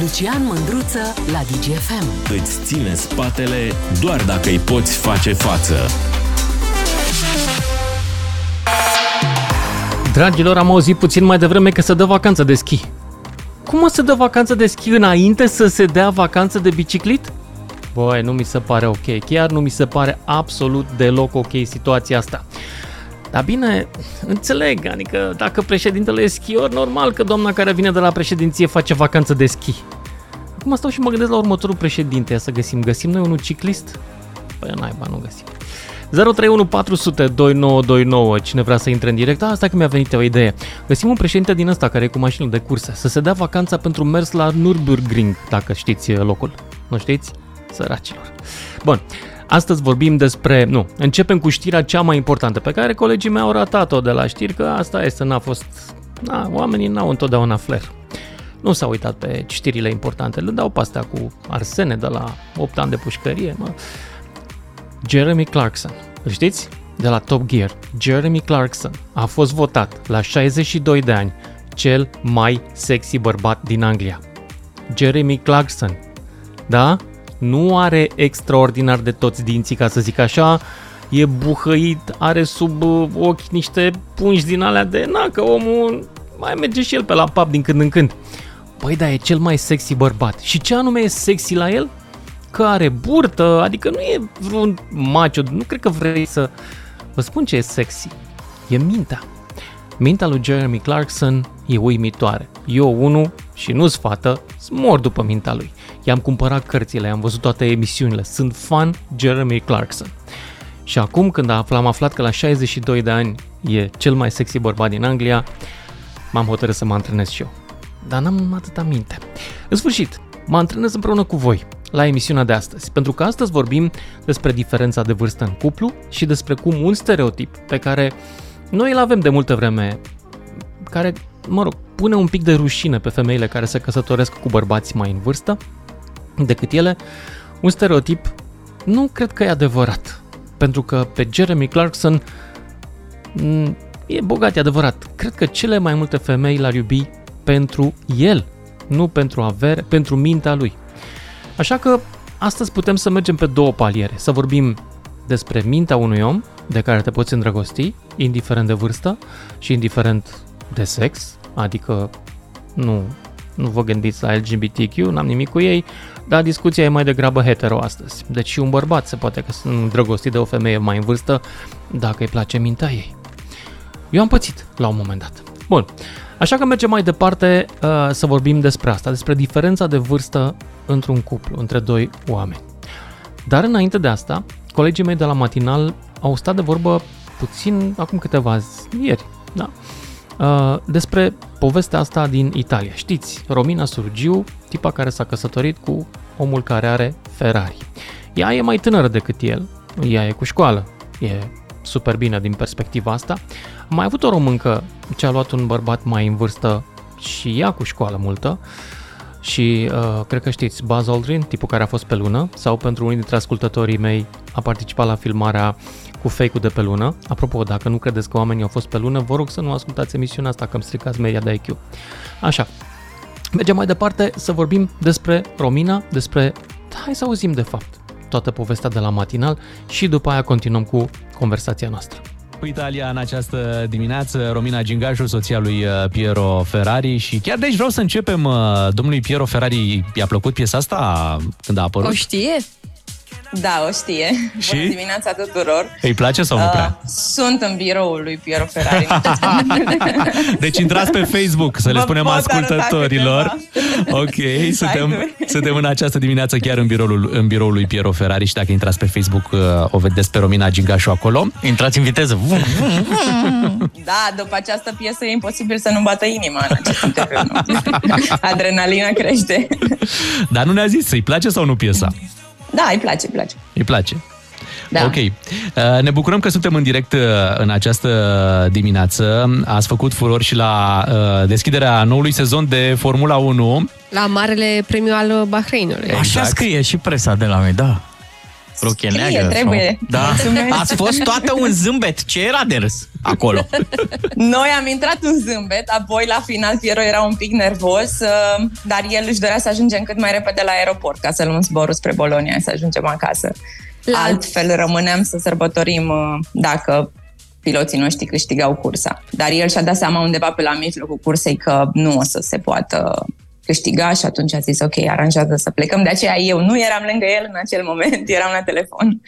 Lucian Mândruță la DGFM. Îți ține spatele doar dacă îi poți face față. Dragilor, am auzit puțin mai devreme că se dă vacanță de schi. Cum o să dă vacanță de schi înainte să se dea vacanță de biciclit? Băi, nu mi se pare ok. Chiar nu mi se pare absolut deloc ok situația asta. Dar bine, înțeleg, adică dacă președintele e schior, normal că doamna care vine de la președinție face vacanță de schi. Acum stau și mă gândesc la următorul președinte, să găsim. Găsim noi unul ciclist? Păi naiba, nu găsim. 031 400 2929, cine vrea să intre în direct, asta că mi-a venit o idee. Găsim un președinte din ăsta care e cu mașină de curse, să se dea vacanța pentru mers la Nürburgring, dacă știți locul. Nu știți? Săracilor. Bun, Astăzi vorbim despre, nu, începem cu știrea cea mai importantă pe care colegii mei au ratat-o de la știri, că asta este, n-a fost, na, oamenii n-au întotdeauna flair. Nu s-au uitat pe știrile importante, le dau pe astea cu arsene de la 8 ani de pușcărie, mă. Jeremy Clarkson, îl știți? De la Top Gear. Jeremy Clarkson a fost votat la 62 de ani cel mai sexy bărbat din Anglia. Jeremy Clarkson. Da? Nu are extraordinar de toți dinții, ca să zic așa, e buhăit, are sub uh, ochi niște pungi din alea de na, că omul mai merge și el pe la pub din când în când. Păi da, e cel mai sexy bărbat. Și ce anume e sexy la el? Că are burtă, adică nu e vreun macho, nu cred că vrei să... Vă spun ce e sexy. E mintea. Mintea lui Jeremy Clarkson e uimitoare. Eu, unul, și nu-s fată, mor după mintea lui. I-am cumpărat cărțile, am văzut toate emisiunile. Sunt fan Jeremy Clarkson. Și acum când am aflat că la 62 de ani e cel mai sexy bărbat din Anglia, m-am hotărât să mă antrenez și eu. Dar n-am atâta minte. În sfârșit, mă antrenez împreună cu voi la emisiunea de astăzi, pentru că astăzi vorbim despre diferența de vârstă în cuplu și despre cum un stereotip pe care noi îl avem de multă vreme, care, mă rog, pune un pic de rușine pe femeile care se căsătoresc cu bărbați mai în vârstă decât ele, un stereotip nu cred că e adevărat. Pentru că pe Jeremy Clarkson mm, e bogat, e adevărat. Cred că cele mai multe femei l-ar iubi pentru el, nu pentru avere, pentru mintea lui. Așa că astăzi putem să mergem pe două paliere, să vorbim despre mintea unui om de care te poți îndrăgosti, indiferent de vârstă și indiferent de sex, adică nu, nu vă gândiți la LGBTQ, n-am nimic cu ei, dar discuția e mai degrabă hetero astăzi. Deci și un bărbat se poate că sunt îndrăgostit de o femeie mai în vârstă dacă îi place mintea ei. Eu am pățit la un moment dat. Bun, așa că mergem mai departe uh, să vorbim despre asta, despre diferența de vârstă într-un cuplu, între doi oameni. Dar înainte de asta, colegii mei de la matinal au stat de vorbă puțin acum câteva zi, ieri, da? Uh, despre povestea asta din Italia. Știți, Romina Surgiu, tipa care s-a căsătorit cu omul care are Ferrari. Ea e mai tânără decât el, ea e cu școală, e super bine din perspectiva asta. Am mai avut o româncă ce a luat un bărbat mai în vârstă și ea cu școală multă și uh, cred că știți Buzz Aldrin, tipul care a fost pe lună, sau pentru unii dintre ascultătorii mei a participat la filmarea cu fake-ul de pe lună. Apropo, dacă nu credeți că oamenii au fost pe lună, vă rog să nu ascultați emisiunea asta, că îmi stricați media de IQ. Așa, mergem mai departe să vorbim despre Romina, despre... Hai să auzim de fapt toată povestea de la matinal și după aia continuăm cu conversația noastră. Italia în această dimineață, Romina Gingașu, soția lui uh, Piero Ferrari și chiar deci vreau să începem, uh, domnului Piero Ferrari, i-a plăcut piesa asta când a apărut? O știe? Da, o știe. Și? Bună dimineața tuturor. Îi place sau nu prea? Uh, sunt în biroul lui Piero Ferrari. deci intrați pe Facebook să le Vă spunem pot ascultătorilor. Ok, suntem, suntem în această dimineață chiar în biroul, în biroul lui Piero Ferrari și dacă intrați pe Facebook uh, o vedeți pe Romina Gingașu acolo. Intrați în viteză. da, după această piesă e imposibil să nu bată inima în acest interviu. Adrenalina crește. Dar nu ne-a zis, îi place sau nu piesa? Da, îi place, îi place. Îi place. Da. Ok. Uh, ne bucurăm că suntem în direct uh, în această dimineață. Ați făcut furori și la uh, deschiderea noului sezon de Formula 1. La Marele Premiu al Bahreinului. Exact. Așa scrie și presa de la noi, da. Rochie Scrie, neagră. trebuie. Sau... Da. Mulțumesc. Ați fost toată un zâmbet. Ce era de râs? acolo. Noi am intrat în zâmbet, apoi la final Piero era un pic nervos, uh, dar el își dorea să ajungem cât mai repede la aeroport ca să luăm zborul spre Bolonia, să ajungem acasă. La... Altfel rămâneam să sărbătorim uh, dacă piloții noștri câștigau cursa. Dar el și-a dat seama undeva pe la mijlocul cursei că nu o să se poată câștiga și atunci a zis ok, aranjează să plecăm. De aceea eu nu eram lângă el în acel moment, eram la telefon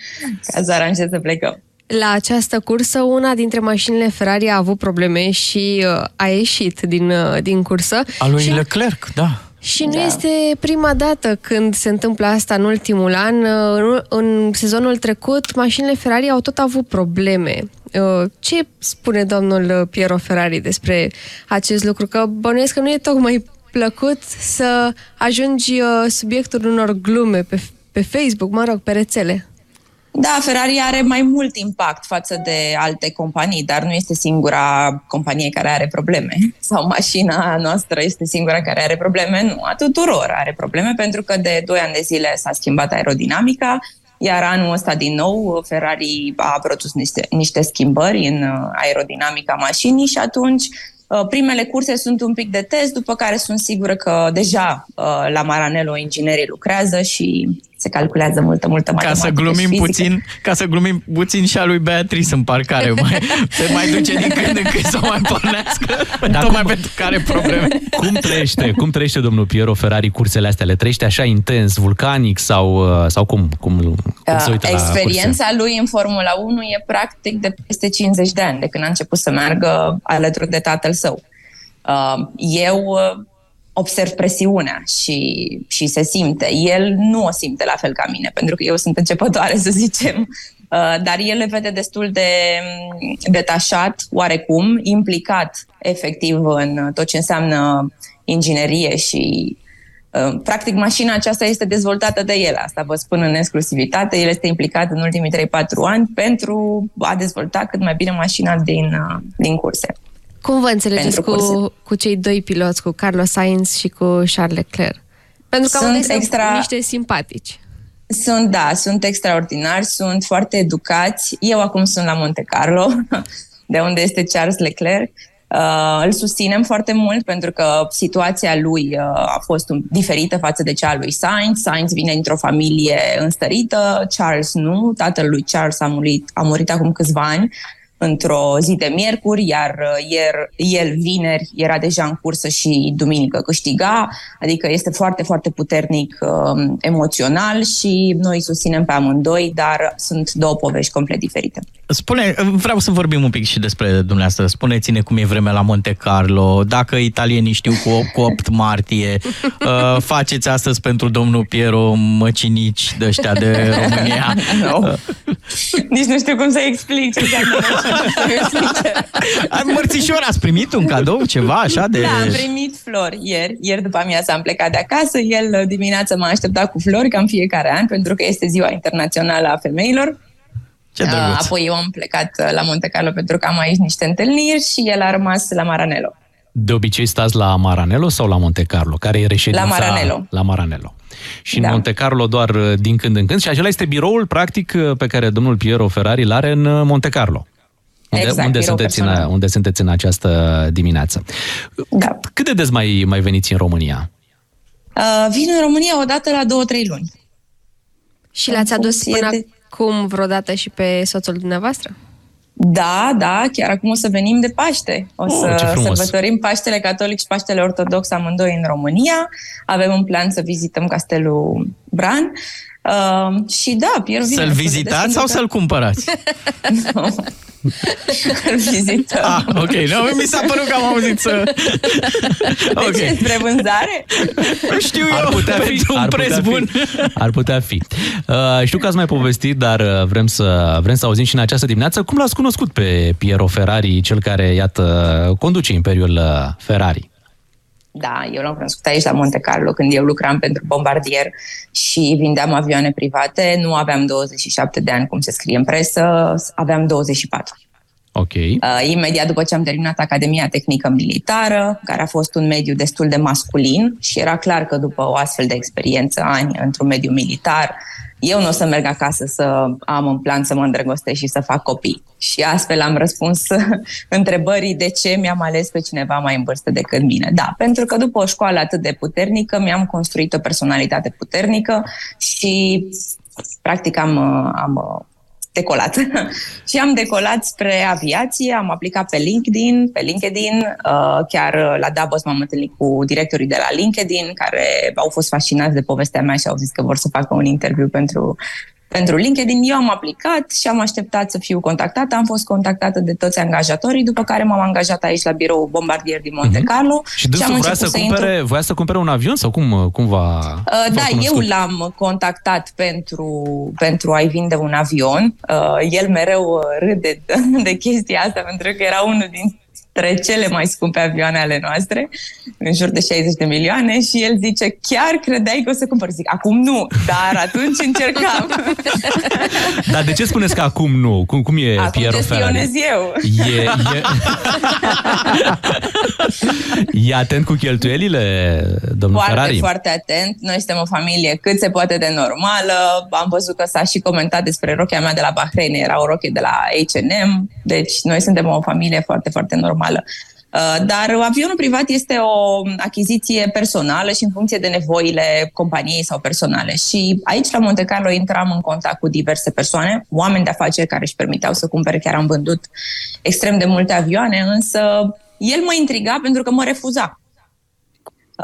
ca să aranjez să plecăm. La această cursă, una dintre mașinile Ferrari a avut probleme și uh, a ieșit din, uh, din cursă. A lui și, Leclerc, da. Și nu da. este prima dată când se întâmplă asta în ultimul an. Uh, în, în sezonul trecut, mașinile Ferrari au tot avut probleme. Uh, ce spune domnul Piero Ferrari despre acest lucru? Că bănuiesc că nu e tocmai plăcut să ajungi uh, subiectul unor glume pe, pe Facebook, mă rog, pe rețele. Da, Ferrari are mai mult impact față de alte companii, dar nu este singura companie care are probleme. Sau mașina noastră este singura care are probleme. Nu, a tuturor are probleme, pentru că de 2 ani de zile s-a schimbat aerodinamica, iar anul ăsta din nou Ferrari a produs niște, niște schimbări în uh, aerodinamica mașinii și atunci Uh, primele curse sunt un pic de test, după care sunt sigură că deja uh, la Maranello inginerii lucrează și se calculează multă, multă ca să glumim puțin, Ca să glumim puțin și a lui Beatrice în parcare. Mai, se mai duce din când în când să mai pornească, Dar tocmai cum, pentru care probleme. Cum trăiește, cum trăiește domnul Piero Ferrari cursele astea? Le trăiește așa intens, vulcanic sau, uh, sau cum, cum, cum se uită Experiența la lui în Formula 1 e practic de peste 50 de ani, de când a început să meargă alături de tatăl său. Uh, eu observ presiunea și, și se simte. El nu o simte la fel ca mine, pentru că eu sunt începătoare, să zicem, uh, dar el le vede destul de mm, detașat, oarecum, implicat efectiv în tot ce înseamnă inginerie și uh, Practic, mașina aceasta este dezvoltată de el, asta vă spun în exclusivitate. El este implicat în ultimii 3-4 ani pentru a dezvolta cât mai bine mașina din, uh, din curse. Cum vă înțelegeți cu, cu cei doi piloți, cu Carlos Sainz și cu Charles Leclerc? Pentru că sunt extra... niște simpatici. Sunt, da, sunt extraordinari, sunt foarte educați. Eu acum sunt la Monte Carlo, de unde este Charles Leclerc. Uh, îl susținem foarte mult pentru că situația lui uh, a fost un, diferită față de cea a lui Sainz. Sainz vine dintr-o familie înstărită, Charles nu. Tatăl lui Charles a murit, a murit acum câțiva ani într-o zi de miercuri, iar uh, ier, el vineri era deja în cursă și duminică câștiga, adică este foarte, foarte puternic uh, emoțional și noi susținem pe amândoi, dar sunt două povești complet diferite. Spune, vreau să vorbim un pic și despre dumneavoastră. Spuneți-ne cum e vremea la Monte Carlo, dacă italienii știu cu, cu 8 martie, uh, faceți astăzi pentru domnul Piero măcinici de ăștia de România. no. Uh. Nici nu știu cum să explic ce Mărțișor, ați primit un cadou, ceva așa de... Da, am primit flori ieri. Ieri după amiază am plecat de acasă. El dimineața m-a așteptat cu flori, cam fiecare an, pentru că este ziua internațională a femeilor. Ce drăguț. Apoi eu am plecat uh, la Monte Carlo pentru că am aici niște întâlniri și el a rămas la Maranello. De obicei stați la Maranello sau la Monte Carlo? Care e reședința? La Maranello. La Maranello. Și da. în Monte Carlo doar uh, din când în când. Și acela este biroul, practic, uh, pe care domnul Piero Ferrari îl are în Monte Carlo. Unde, exact, unde, sunteți în, unde sunteți în această dimineață. Da. Cât de des mai, mai veniți în România? Uh, vin în România o dată la două, trei luni. Și l-ați adus până de... acum vreodată și pe soțul dumneavoastră? Da, da, chiar acum o să venim de Paște. O oh, să sărbătorim Paștele Catolic și Paștele Ortodox amândoi în România. Avem un plan să vizităm Castelul Bran. Uh, și da, Pierre Să-l vizitați sau să-l cumpărați? Îl vizităm. Ah, ok. No, mi s-a părut că am auzit să... ok. De ce, spre vânzare? Știu ar eu, putea fi, un ar preț putea bun. Fi. Ar putea fi. Uh, știu că ați mai povestit, dar uh, vrem să, vrem să auzim și în această dimineață cum l-ați cunoscut pe Piero Ferrari, cel care, iată, conduce Imperiul uh, Ferrari. Da, eu l-am cunoscut aici la Monte Carlo când eu lucram pentru bombardier și vindeam avioane private. Nu aveam 27 de ani, cum se scrie în presă, aveam 24. Ok. Uh, imediat după ce am terminat Academia Tehnică Militară, care a fost un mediu destul de masculin și era clar că după o astfel de experiență, ani într-un mediu militar, eu nu o să merg acasă să am un plan să mă îndrăgostesc și să fac copii. Și astfel am răspuns întrebării de ce mi-am ales pe cineva mai în vârstă decât mine. Da, pentru că după o școală atât de puternică, mi-am construit o personalitate puternică și practic am, am decolat. și am decolat spre aviație, am aplicat pe LinkedIn, pe LinkedIn, uh, chiar la Davos m-am întâlnit cu directorii de la LinkedIn, care au fost fascinați de povestea mea și au zis că vor să facă un interviu pentru pentru LinkedIn. Eu am aplicat și am așteptat să fiu contactată. Am fost contactată de toți angajatorii, după care m-am angajat aici la birou Bombardier din Monte mhm. Carlo. Uh-huh. Și dânsul vrea să, să cumpere, intru... voia să cumpere un avion sau cum, cum va... Uh, da, eu l-am contactat pentru, pentru a-i vinde un avion. Uh, el mereu râde de, de chestia asta pentru că era unul din dintre cele mai scumpe avioane ale noastre, în jur de 60 de milioane și el zice, chiar credeai că o să cumpăr? Zic, acum nu, dar atunci încercam. dar de ce spuneți că acum nu? Cum, cum e acum Piero Ferrari? eu. E, e... e atent cu cheltuielile, domnul foarte, Ferrari? Foarte, atent. Noi suntem o familie cât se poate de normală. Am văzut că s-a și comentat despre rochia mea de la Bahrain, era o rochie de la H&M, deci noi suntem o familie foarte, foarte normală normală. Uh, dar avionul privat este o achiziție personală și în funcție de nevoile companiei sau personale. Și aici, la Monte Carlo, intram în contact cu diverse persoane, oameni de afaceri care își permiteau să cumpere, chiar am vândut extrem de multe avioane, însă el mă intriga pentru că mă refuza.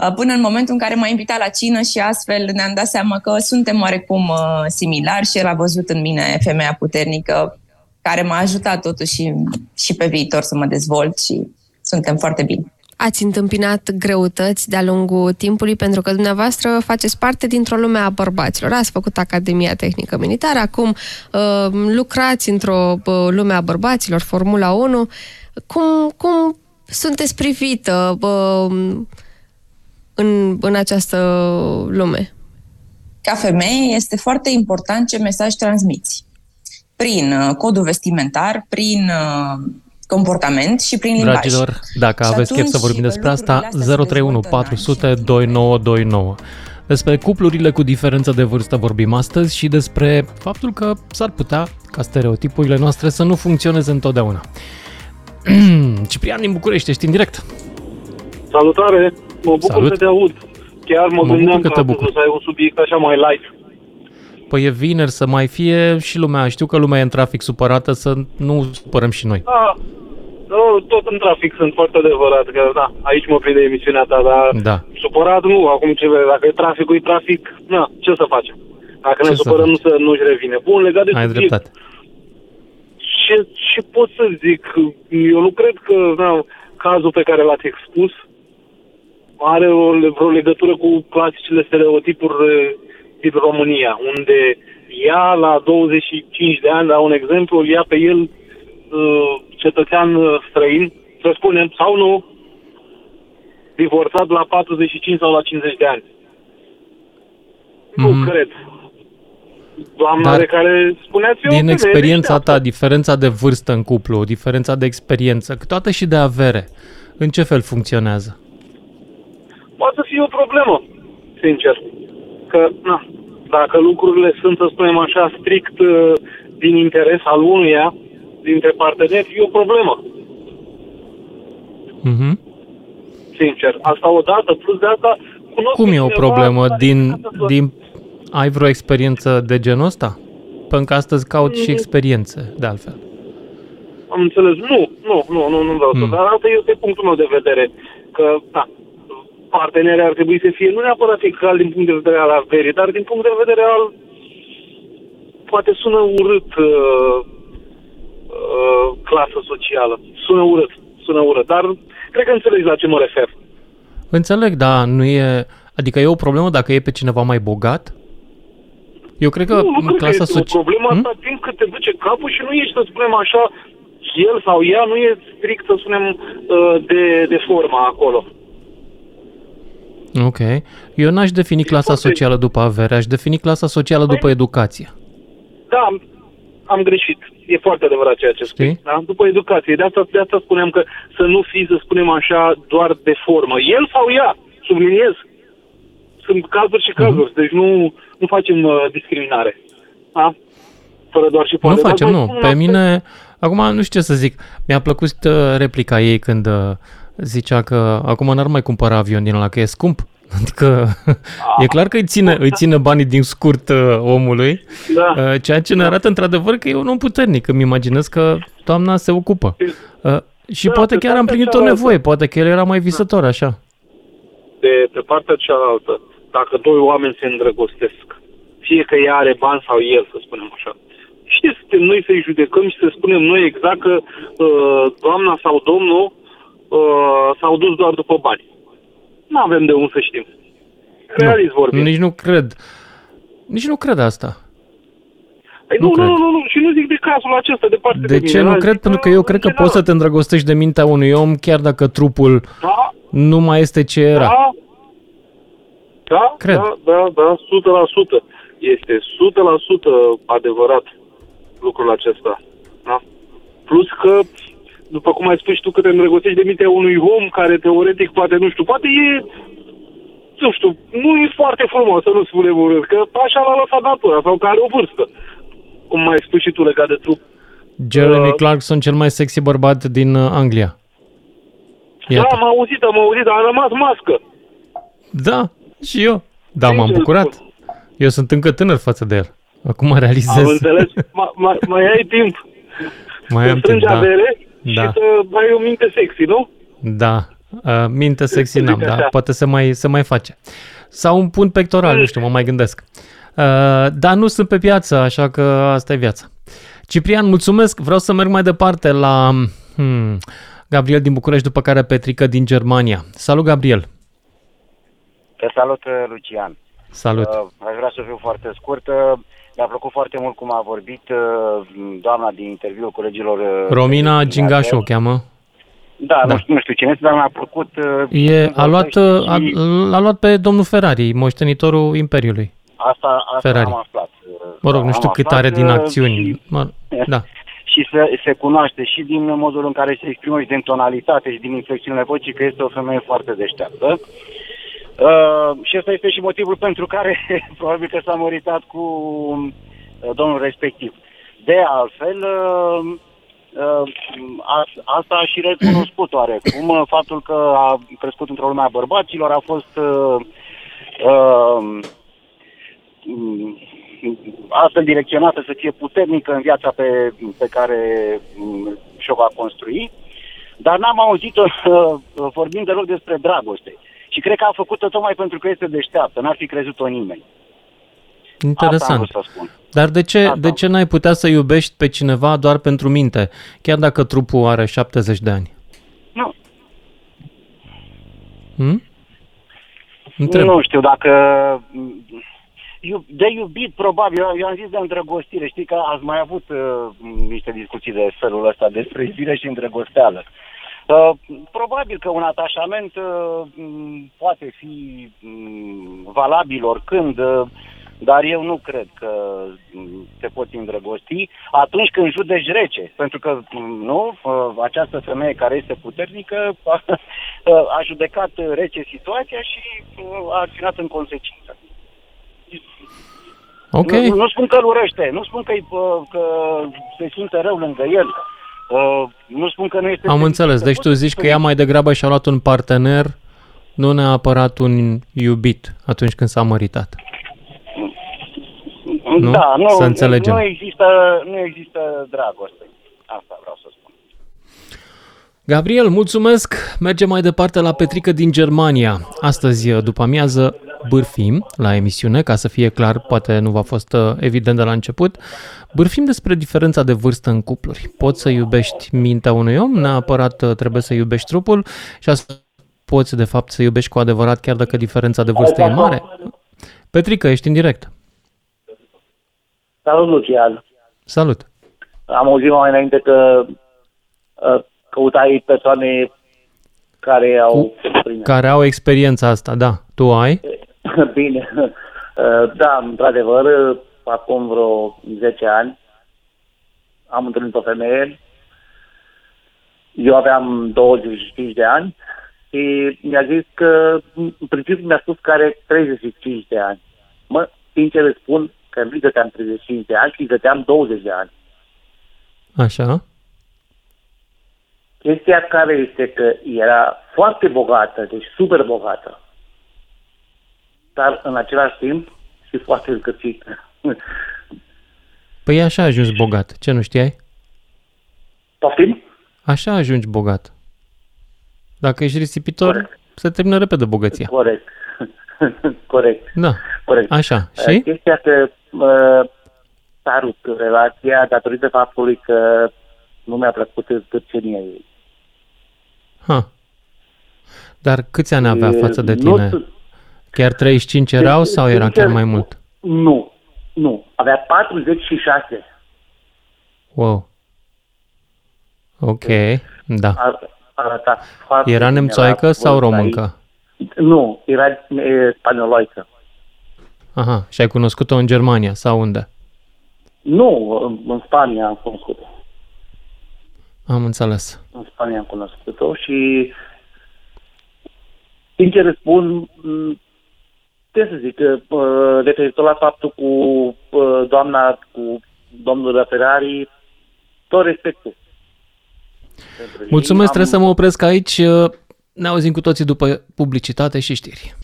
Uh, până în momentul în care m-a invitat la cină și astfel ne-am dat seama că suntem oarecum uh, similari și el a văzut în mine femeia puternică care m-a ajutat totuși și pe viitor să mă dezvolt și suntem foarte bine. Ați întâmpinat greutăți de-a lungul timpului pentru că dumneavoastră faceți parte dintr-o lume a bărbaților. Ați făcut Academia Tehnică Militară, acum uh, lucrați într-o uh, lume a bărbaților, Formula 1. Cum, cum sunteți privită uh, în, în această lume? Ca femeie este foarte important ce mesaj transmiți prin uh, codul vestimentar, prin uh, comportament și prin limbaj. Dragilor, dacă și aveți chef să vorbim despre asta, 031 400 2929. Despre cuplurile cu diferență de vârstă vorbim astăzi și despre faptul că s-ar putea ca stereotipurile noastre să nu funcționeze întotdeauna. Ciprian din București, ești în direct. Salutare, mă bucur Salut. să te aud. Chiar mă, mă gândeam că, că să ai un subiect așa mai light. Păi e vineri să mai fie și lumea, știu că lumea e în trafic supărată, să nu supărăm și noi. Da, nu, tot în trafic sunt foarte adevărat, că da, aici mă prinde emisiunea ta, dar da. supărat nu, acum ce vezi, dacă e traficul, e trafic, na, ce să facem? Dacă ce ne supărăm, să nu-și revine. Bun, legat de Ai subiect, dreptate. Ce, ce pot să zic? Eu nu cred că na, cazul pe care l-ați expus are o, vreo legătură cu clasicele stereotipuri din România, unde ea la 25 de ani, la un exemplu, ia pe el uh, cetățean uh, străin, să spunem, sau nu, divorțat la 45 sau la 50 de ani. Mm-hmm. Nu mhm. cred. Doamna Dar de care spuneați eu... Din experiența ta, diferența de vârstă în cuplu, diferența de experiență, câteodată și de avere, în ce fel funcționează? Poate să fie o problemă, sincer că, na, dacă lucrurile sunt, să spunem așa, strict uh, din interes al unuia, dintre parteneri, e o problemă. Mm-hmm. Sincer. Asta odată, plus de asta, cunosc Cum e o problemă? Din, din, ai vreo experiență de genul ăsta? Pentru că astăzi caut mm-hmm. și experiențe, de altfel. Am înțeles. Nu, nu, nu, nu, nu vreau mm. să. Dar asta este punctul meu de vedere. Că, da, parteneri ar trebui să fie nu neapărat egal din punct de vedere al averii, dar din punct de vedere al poate sună urât uh, uh, clasă socială. Sună urât, sună urât, dar cred că înțelegi la ce mă refer. Înțeleg, dar nu e... Adică e o problemă dacă e pe cineva mai bogat? Eu cred că nu, nu clasa socială... Problema hmm? asta timp cât te duce capul și nu ești, să spunem așa, el sau ea nu e strict, să spunem, uh, de, de forma acolo. Ok. Eu n-aș defini clasa socială după avere, aș defini clasa socială după păi- educație. Da, am greșit. E foarte adevărat ceea ce spui. Știi? Da? După educație. De asta, de asta spuneam că să nu fii, să spunem așa, doar de formă. El sau ea, subliniez. Sunt cazuri și cazuri, deci nu, nu facem uh, discriminare. Da? Fără doar și Nu poate. facem, Dar vă nu. spun Pe asta. mine, acum nu știu ce să zic. Mi-a plăcut uh, replica ei când uh, zicea că acum n-ar mai cumpăra avion din ăla, că e scump. Adică e clar că îi ține, îi ține banii din scurt uh, omului, Da. uh, ceea ce ne arată într-adevăr că e un om puternic. Îmi imaginez că doamna se ocupă. Uh, și Da, poate pe chiar am partea primit o cealaltă. nevoie, poate că el era mai visător așa. de pe partea cealaltă, dacă doi oameni se îndrăgostesc, fie că ea are bani sau el, să spunem așa, știți, suntem noi să-i judecăm și să spunem noi exact că uh, doamna sau domnul uh, s-au dus doar după bani. Nu avem de unde să știm. Realist vorbim. Nici nu cred. Nici nu cred asta. Păi nu nu, nu, cred. nu, nu, și nu zic de cazul acesta, de parte de, De ce mine, nu da, cred? zic Pentru că eu în cred că general. poți să te îndrăgostești de mintea unui om chiar dacă trupul Da, nu mai este ce era. Da, da, Cred. da, da, da, 100%. Este 100% adevărat lucrul acesta. Da? Plus că, după cum ai spus și tu, că te îndrăgostești de mintea unui om care teoretic poate, nu știu, poate e, nu știu, nu e foarte frumos, să nu spunem urât, că așa l-a lăsat natura sau că are o vârstă. Cum mai ai spus și tu legat de trup. Jeremy Uh, Clarkson, cel mai sexy bărbat din uh, Anglia. Da, Iată. am auzit, am auzit, dar a rămas mască. Da, și eu. Da, Ce m-am să bucurat. spun? Eu sunt încă tânăr față de el. Acum Am realizez. înțeles, mai, mai, mai ai timp. Mai să am timp, strângi da. avere Da. și să ai o minte sexy, nu? Da. Uh, minte sexy Să zic n-am, da. așa. Poate se mai, se mai face. Sau un punct pectoral, nu știu, mă mai gândesc. Uh, dar nu sunt pe piață, așa că asta e viața. Ciprian, mulțumesc. Vreau să merg mai departe la hmm, Gabriel din București, după care Petrică din Germania. Salut, Gabriel. Te salut, Lucian. Salut. Uh, aș vrea să fiu foarte scurt. Uh, mi-a plăcut foarte mult cum a vorbit uh, doamna din interviul colegilor. uh, Romina de Gingașu o cheamă. Da, Da. Nu, știu, nu știu cine este, dar mi-a plăcut. Uh, E, cum a, luat, vorbește a, și l-a luat pe domnul Ferrari, moștenitorul Imperiului. Asta, asta Ferrari. am aflat. Uh, Mă rog, nu am știu cât aflat, are din uh, acțiuni. Și, Mă, da. și se, se cunoaște și din modul în care se exprimă și din tonalitate și din inflexiunile vocii că este o femeie foarte deșteaptă. Uh, și ăsta este și motivul pentru care probabil că s-a măritat cu uh, domnul respectiv. De altfel, uh, uh, a, asta a și recunoscut oarecum, uh, faptul că a crescut într-o lume a bărbaților, a fost uh, uh, mm, astfel direcționată să fie puternică în viața pe, pe care mm, și-o va construi, dar n-am auzit-o uh, vorbind deloc despre dragoste. Și cred că a făcut-o tocmai pentru că este deșteaptă, n-ar fi crezut-o nimeni. Asta am Interesant. vrut să spun. Dar de ce, Asta de am ce n-ai putea să iubești pe cineva doar pentru minte, chiar dacă trupul are 70 de ani? Nu, Hm? Întreb. nu știu dacă... mm, iu- De iubit, probabil, eu, eu am zis de îndrăgostire. Știi că ați mai avut uh, niște discuții de felul ăsta despre iubire și îndrăgosteală. Uh, probabil că un atașament uh, m, poate fi m, valabil oricând, uh, dar eu nu cred că m, te poți îndrăgosti atunci când judeci rece. Pentru că, m, nu, uh, această femeie care este puternică a, a judecat rece situația și uh, a acționat în consecință. Ok. Nu, nu spun că îl urăște, nu spun că, că se simte rău lângă el, uh, nu spun că nu este... Am fericit, înțeles. Deci tu zici că ea mai degrabă și-a luat un partener, nu neapărat un iubit atunci când s-a măritat. nu? Da, nu, Să înțelegem. nu există, nu există dragoste. Asta vreau să spun. Gabriel, mulțumesc! Mergem mai departe la Petrică din Germania. Astăzi, după amiază, bârfim la emisiune, ca să fie clar, poate nu v-a fost uh, evident de la început. Bârfim despre diferența de vârstă în cupluri. Poți să iubești mintea unui om, neapărat uh, trebuie să iubești trupul și asta poți, de fapt, să iubești cu adevărat, chiar dacă diferența de vârstă e mare. Petrică, ești în direct. Salut, Lucian. Salut! Am auzit mai înainte că uh, căutai persoane care au... Care au experiența asta, da. Tu ai? Bine. Uh, da, într-adevăr, acum vreo 10 ani am întâlnit o femeie, eu aveam 25 de ani și mi-a zis că, în principiu mi-a spus că are 35 de ani. Mă, sincer îți spun că nu-i dăteam 35 de ani, ci îi dăteam 20 de ani. Așa? Chestia care este că era foarte bogată, deci super bogată, dar în același timp și foarte încățită. Păi așa ajungi bogat. Ce nu știai? Poftim? Așa ajungi bogat. Dacă ești risipitor, Corect. se termină repede bogăția. Corect. Corect. Da, Corect. așa. Uh, Și? Chestia că uh, s-a rupt relația datorită faptului că nu mi-a plăcut zgârcenia ei. Ha. Dar câți ani avea Uh, față de nu tine? sunt- Chiar 35 erau sau era chiar mai mult? Nu, nu. Avea 46. Wow. Ok, da. Ar, arăta foarte Era bine nemțoaică la sau vârsta româncă? ei. Nu, era e, spanioloică. Aha, și ai cunoscut-o în Germania sau unde? Nu, în, în Spania am cunoscut-o. Am înțeles. În Spania am cunoscut-o și sincer îți spun, m, ce să zic, uh, referitor la faptul cu uh, doamna, cu domnul de Ferrari, tot respectul. Pentru ei Mulțumesc, am- trebuie să mă opresc aici. Ne auzim cu toții după publicitate și știri.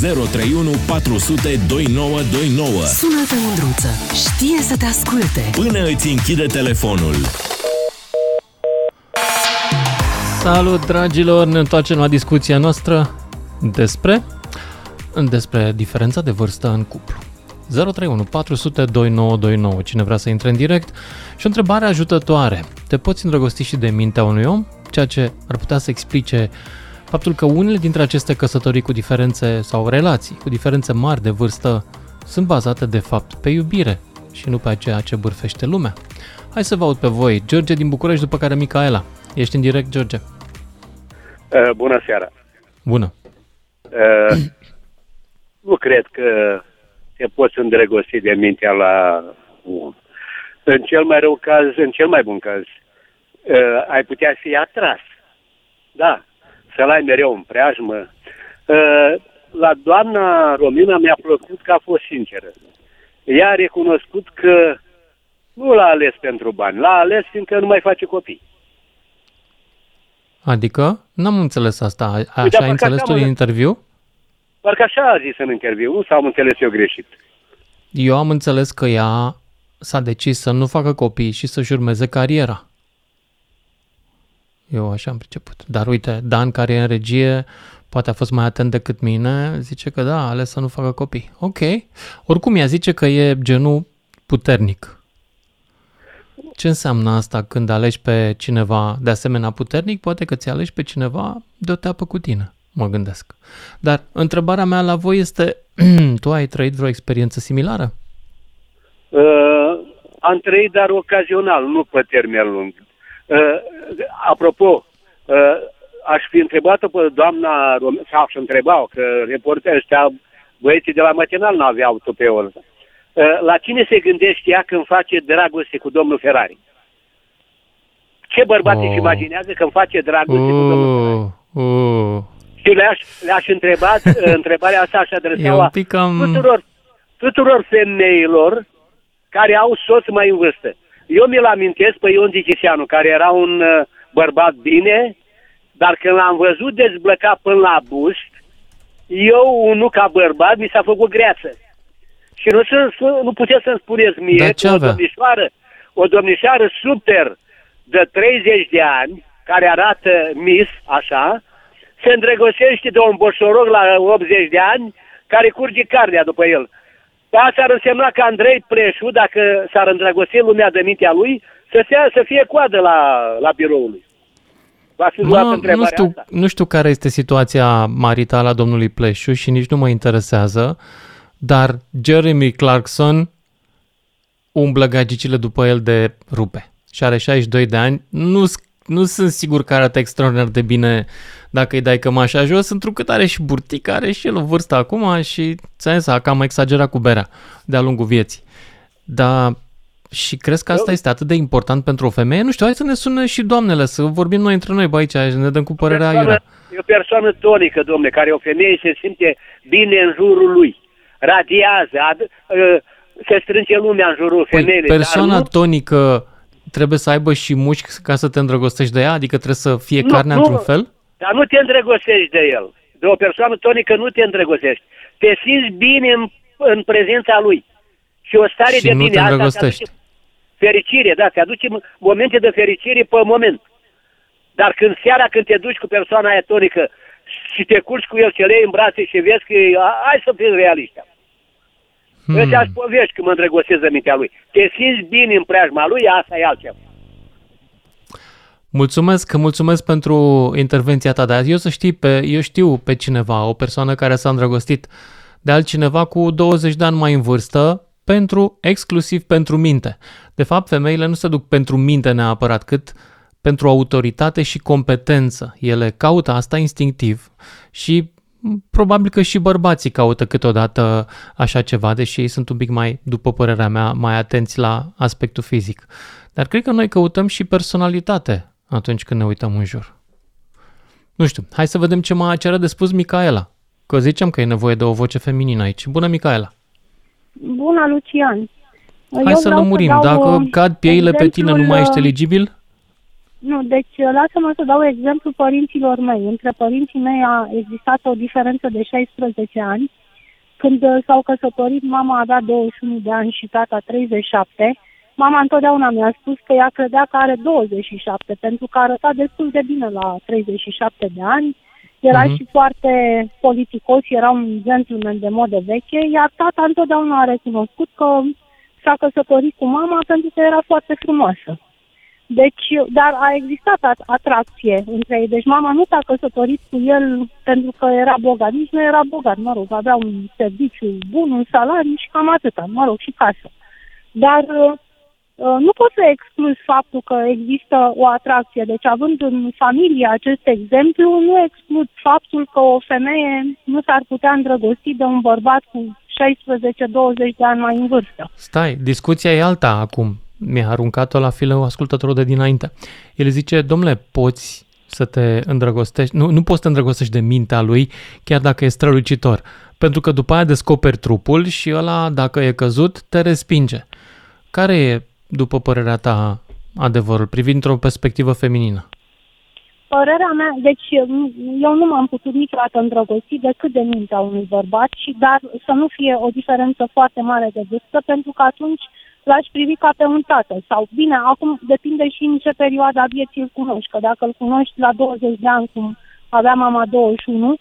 031 400 2929 Sună-te, Mândruță. Știe să te asculte. Până îți închide telefonul. Salut, dragilor! Ne întoarcem la discuția noastră despre despre diferența de vârstă în cuplu. 031 400 2929. Cine vrea să intre în direct și o întrebare ajutătoare. Te poți îndrăgosti și de mintea unui om? Ceea ce ar putea să explice faptul că unele dintre aceste căsătorii cu diferențe sau relații cu diferențe mari de vârstă sunt bazate de fapt pe iubire și nu pe ceea ce bârfește lumea. Hai să vă aud pe voi. George din București, după care Micaela. Ești în direct, George. Uh, Bună seara! Bună. Uh, Nu cred că te poți îndrăgosti de mintea la om. În cel mai rău caz, în cel mai bun caz, uh, ai putea fi atras. Da, să-l ai mereu în preajmă. Uh, La doamna Romina mi-a plăcut că a fost sinceră. Ea a recunoscut că nu l-a ales pentru bani, l-a ales fiindcă nu mai face copii. Adică? N-am înțeles asta. A- Așa Uite, ai parcă înțeles așa, tu mă. din interviu? Parcă așa a zis în interviu, nu? Sau am înțeles eu greșit? Eu am înțeles că ea s-a decis să nu facă copii și să-și urmeze cariera. Eu așa am priceput. Dar uite, Dan, care e în regie, poate a fost mai atent decât mine, zice că da, a ales să nu facă copii. Ok. Oricum, ea zice că e genul puternic. Ce înseamnă asta când alegi pe cineva de asemenea puternic? Poate că ți alegi pe cineva de o teapă cu tine, mă gândesc. Dar întrebarea mea la voi este, tu ai trăit vreo experiență similară? Uh, am trăit, dar ocazional, nu pe termen lung. Uh, apropo, uh, aș fi întrebat-o pe doamna, Rom- sau aș întreba că reporterii ăștia, băieții de la matinal nu aveau tupeul ăsta. Uh, la cine se gândește ea când face dragoste cu domnul Ferrari? Ce bărbat Oh. își imaginează când face dragoste cu domnul Ferrari? Uh, uh. Și le-aș, le-aș întreba, întrebarea asta aș E adresa un pic cam... tuturor, tuturor femeilor care au soț mai în vârstă. Eu mi-l amintesc pe Ion Zichiseanu, care era un uh, bărbat bine, dar când l-am văzut dezblăcat până la bust, eu, unul ca bărbat, mi s-a făcut greață. Și nu, să, să, nu puteți să-mi spuneți mie Dar ce că o avea? domnișoară, o domnișoară super de 30 de ani, care arată mis, așa, se îndrăgostește de un boșoroc la 80 de ani, care curge carnea după el. Asta ar însemna că Andrei Pleșu, dacă s-ar îndrăgosti lumea de mintea lui, să fie, să fie coadă la, la biroul lui. V-ați luat Mă, nu, întrebarea știu, asta? nu știu care este situația maritală a domnului Pleșu și nici nu mă interesează, dar Jeremy Clarkson umblă gagicile după el de rupe și are 62 de ani. Nu, nu sunt sigur că arată extraordinar de bine dacă îi dai cămașa jos, întrucât are și burtică, are și el o vârstă acum și ți-am zis, a cam exagerat cu berea de-a lungul vieții. Dar Și crezi că asta este atât de important pentru o femeie? Nu știu, hai să ne sună și doamnele, să vorbim noi între noi, bă, aici, și ne dăm cu părerea persoană, aiurea. e o persoană tonică, domne, care o femeie se simte bine în jurul lui. Radiază, ad, uh, se strânge lumea în jurul femeii. Păi, persoana dar nu, tonică trebuie să aibă și mușchi ca să te îndrăgostești de ea? Adică trebuie să fie Nu, carnea nu. într-un fel? dar nu te îndrăgostești de el. De o persoană tonică nu te îndrăgostești. Te simți bine în, în prezența lui. Și o stare Și de nu bine. te asta îndrăgostești. aduce Fericire, da, te aduce momente de fericire pe moment. Dar când seara, când te duci cu persoana aia tonică și te culci cu el, ce le iei în brațe și vezi că e- a- hai să fim realiști. Hmm. Ăștia povești când mă îndrăgostesc de mintea lui. Te simți bine în preajma lui, asta e altceva. Mulțumesc, mulțumesc pentru intervenția ta, dar eu să știi, pe, eu știu pe cineva, o persoană care s-a îndrăgostit de altcineva cu 20 de ani mai în vârstă, pentru, exclusiv pentru minte. De fapt, femeile nu se duc pentru minte neapărat, cât pentru autoritate și competență. Ele caută asta instinctiv și m, probabil că și bărbații caută câteodată așa ceva, deși ei sunt un pic mai, după părerea mea, mai atenți la aspectul fizic. Dar cred că noi căutăm și personalitate atunci când ne uităm în jur. Nu știu, hai să vedem ce mai are de spus Micaela. Că zicem că e nevoie de o voce feminină aici. Bună, Micaela! Bună, Lucian. Hai să lămurim. dau, Dacă uh, cad pieile pe tine, nu mai ești exemplul, uh, eligibil? Nu, deci uh, lasă-mă să dau exemplu părinților mei. Între părinții mei a existat o diferență de 16 ani. Când uh, s-au căsătorit, mama avea 21 de ani și tata 37. Mama întotdeauna mi-a spus că ea credea că are 27, pentru că arăta destul de bine la 37 de ani. Era Mhm. și foarte politicos, era un gentleman de modă veche, iar tata întotdeauna a recunoscut că s-a căsătorit cu mama pentru că era foarte frumoasă. Deci, dar a existat at- atracție între ei. Deci mama nu s-a căsătorit cu el pentru că era bogat. Nici nu era bogat, mă rog, avea un serviciu bun, un salariu și cam atâta, mă rog, și casă. Dar uh, uh, nu pot să exclus faptul că există o atracție. Deci, având în familie acest exemplu, nu exclud faptul că o femeie nu s-ar putea îndrăgosti de un bărbat cu 16-20 de ani mai în vârstă. Stai, discuția e alta acum. Mi-a aruncat-o la filă ascultătorul de dinainte. El zice, domnule, poți să te îndrăgostești, nu, nu poți să te îndrăgostești de mintea lui, chiar dacă e strălucitor. Pentru că după aia descoperi trupul și ăla, dacă e căzut, te respinge. Care e, după părerea ta, adevărul, privind într-o perspectivă feminină? Părerea mea, deci m- eu nu m-am putut niciodată îndrăgosti decât de mintea unui bărbat, și dar să nu fie o diferență foarte mare de vârstă, pentru că atunci l-aș privi ca pe un tată. Sau, bine, acum depinde și în ce perioada vieții îl cunoști, că dacă îl cunoști la 20 de ani, cum avea mama 21,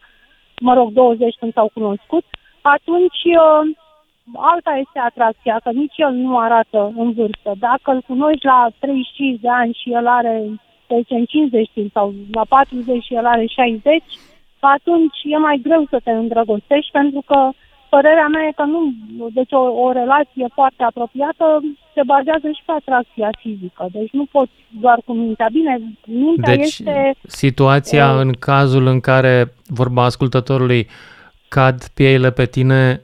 mă rog, 20 când s-au cunoscut, atunci uh, alta este atracția, că nici el nu arată în vârstă. Dacă îl cunoști la 35 de ani și el are, să zicem, 50 sau la 40 și el are 60, atunci e mai greu să te îndrăgostești pentru că părerea mea e că nu, deci o, o relație foarte apropiată se bazează și pe atracția fizică. Deci nu poți doar cu mintea. Bine, mintea Deci, este... situația uh, în cazul în care, vorba ascultătorului, cad pieile pe tine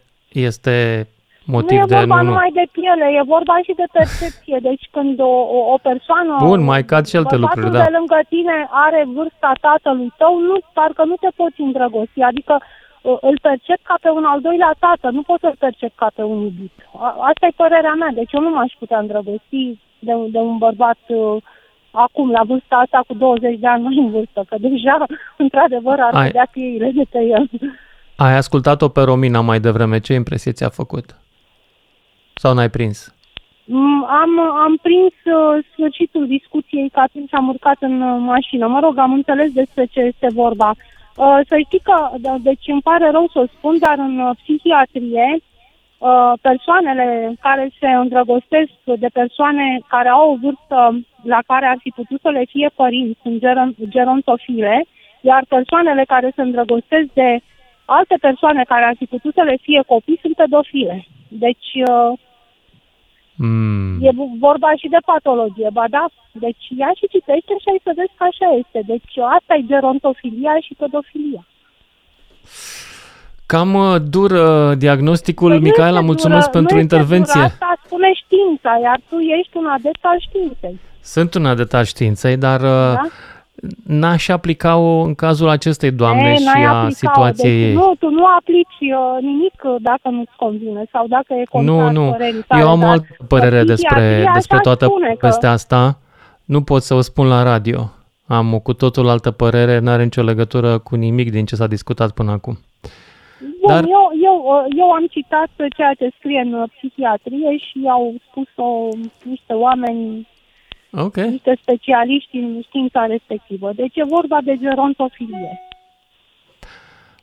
este motiv nu e de vorba nu, nu. numai de piele, e vorba și de percepție. Deci când o, o, o persoană, Bun, mai cad și alte bărbatul lucruri, da. de lângă tine are vârsta tatălui tău, nu, parcă nu te poți îndrăgosti. Adică uh, îl percep ca pe un al doilea tată, nu poți să-l percep ca pe un iubit. A- Asta e părerea mea, deci eu nu m-aș putea îndrăgosti de, de un bărbat uh, acum, la vârsta asta, cu 20 de ani mai în vârstă, că deja, într-adevăr, ar Ai- vedea pieile de pe el. Ai ascultat-o pe Romina mai devreme, ce impresie ți-a făcut? Sau n-ai prins? Mm, Am, am prins uh, sfârșitul discuției, că atunci am urcat în uh, mașină. Mă rog, am înțeles despre ce este vorba. Uh, să știi că, da, deci îmi pare rău să o spun, dar în uh, psihiatrie, uh, persoanele care se îndrăgostesc de persoane care au o vârstă la care ar fi putut să le fie părinți sunt geron- gerontofile, iar persoanele care se îndrăgostesc de alte persoane care ar fi putut să le fie copii sunt pedofile. Deci uh, Mm. E vorba și de patologie, ba da? Deci ia și citește și ai să vezi că așa este. Deci asta e gerontofilia și pedofilia. Cam uh, dur uh, diagnosticul. Păi nu Micaela, este mulțumesc dură- pentru nu este intervenție. Dură, asta spune știința, iar tu ești un adept al științei. Sunt un adetat științei, dar uh, Da? N-aș aplica-o în cazul acestei doamne E, și n-ai a aplica-o, situației deci ei. Nu, tu nu aplici uh, nimic uh, dacă nu-ți convine sau dacă e contrar Nu, nu. părerii tale, Eu am o dar altă părere despre, psihiatria despre așa toată spune că- povestea asta. Nu pot să o spun la radio. Am o cu totul altă părere, n-are nicio legătură cu nimic din ce s-a discutat până acum. Bun, Dar- eu, eu, uh, eu am citat ceea ce scrie în uh, psihiatrie și au spus-o niște oameni, Ok. niște specialiști în știința respectivă. Deci e vorba de gerontofilie.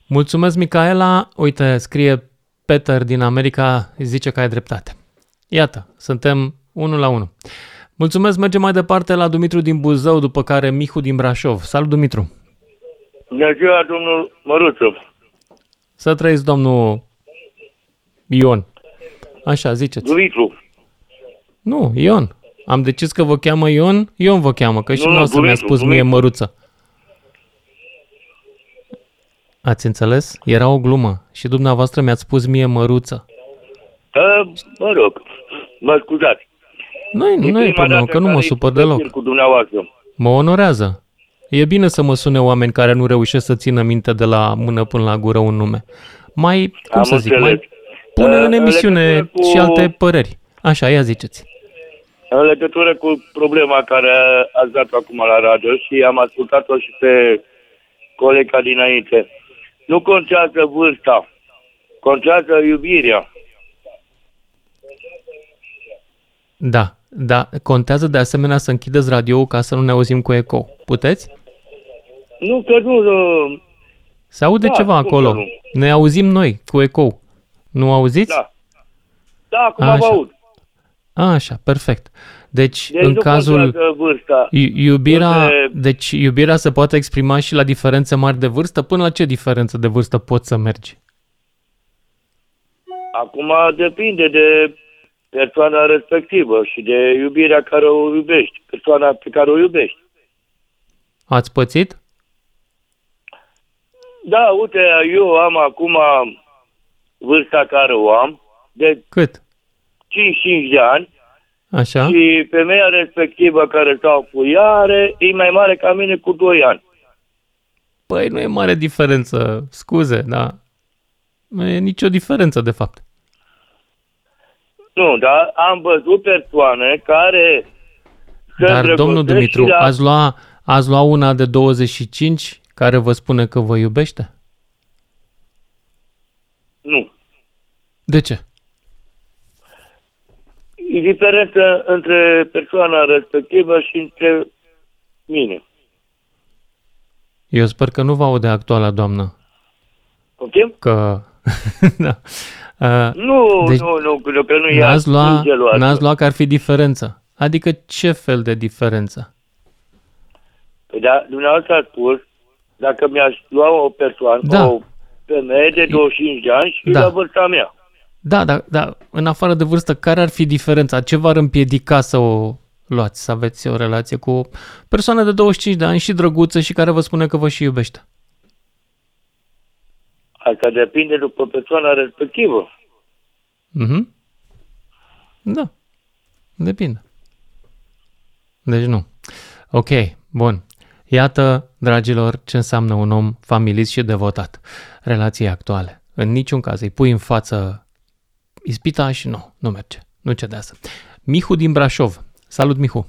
Mulțumesc, Micaela. Uite, scrie Peter din America, zice că ai dreptate. Iată, suntem unul la unul. Mulțumesc, mergem mai departe la Dumitru din Buzău, după care Mihu din Brașov. Salut, Dumitru! Bună ziua, domnul Măruță. Să trăiți, domnul Ion. Așa, ziceți. Dumitru. Nu, Ion. Am decis că vă cheamă Ion, Ion vă cheamă, că și Nu, nu, nu, să mi-a Dumitru, spus mie Dumitru. măruță. Ați înțeles? Era o glumă și dumneavoastră mi-ați spus mie măruță. Da, mă rog, mă scuzați. Nu, nu e prima problemă, dată că nu mă care supăr discut deloc. Cu dumneavoastră. Mă onorează. E bine să mă sune oameni care nu reușesc să țină minte de la mână până la gură un nume. Mai, cum Am să zic, înțeles. mai pune Uh, în în emisiune legătură cu- și alte păreri. Așa, ia ziceți. În legătură cu problema care ați dat acum la radio și am ascultat-o și pe colega dinainte. Nu contează vârsta, contează iubirea. Da, da, contează de asemenea să închideți radio ca să nu ne auzim cu eco. Puteți? Nu că nu... uh, Se aude Da, ceva cum să acolo. nu? Ne auzim noi cu eco. Nu auziți? Da. Da, acum Așa. vă aud. Așa, perfect. Deci, Deci în nu cazul contează vârsta. i- iubirea, Între- deci iubirea se poate exprima și la diferențe mari de vârstă. Până la ce diferență de vârstă poți să mergi? Acum depinde de persoana respectivă și de iubirea care o iubești, persoana pe care o iubești. Ați pățit? Da, uite, eu am acum vârsta care o am, de Cât? 55 de ani, Așa? și femeia respectivă care stau cu ea are, e mai mare ca mine cu 2 ani. Păi nu e mare diferență, scuze, da. Nu e nicio diferență, de fapt. Nu, dar am văzut persoane care se Dar, domnul îndrăgostesc Dumitru, și la... ați lua, ați lua una de 25 care vă spune că vă iubește? Nu. De ce? E diferență între persoana respectivă și între mine. Eu sper că nu vă aude actuala doamnă. Ok? Că... da. Uh, Nu, Deci, nu, nu, nu, că nu e n-ați lua, geloasă. n-ați lua că ar fi diferență. Adică ce fel de diferență? Păi da, dumneavoastră a spus, dacă mi-aș lua o persoană, Da. o femeie de 25 de ani și Da. la vârsta mea. Da, da, da, în afară de vârstă, care ar fi diferența? Ce v-ar împiedica să o luați, să aveți o relație cu o persoană de 25 de ani și drăguță și care vă spune că vă și iubește? Asta depinde după persoana respectivă. Mhm. Da. Depinde. Deci nu. Ok, bun. Iată, dragilor, ce înseamnă un om familist și devotat. Relații actuale. În niciun caz îi pui în față ispita și nu, nu merge. Nu cedează. Mihu din Brașov. Salut, Mihu.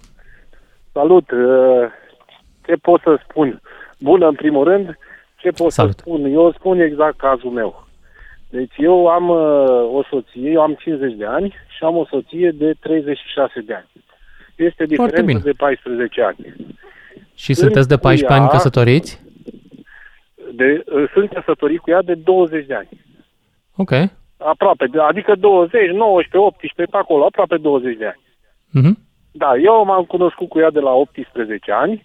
Salut! uh, Ce pot să spun? Bună, în primul rând, ce pot Salut. să spun? Eu spun exact cazul meu. Deci eu am uh, o soție, eu am 50 de ani și am o soție de 36 de ani. Este diferență bine. de 14 ani. Și Sunt sunteți de cu 14 ani ea- căsătoriți? De, uh, sunt căsătorit cu ea de 20 de ani. Ok. Aproape, de- adică 20, 19, 18, pe acolo, aproape 20 de ani. Mhm. Da, eu m-am cunoscut cu ea de la 18 ani,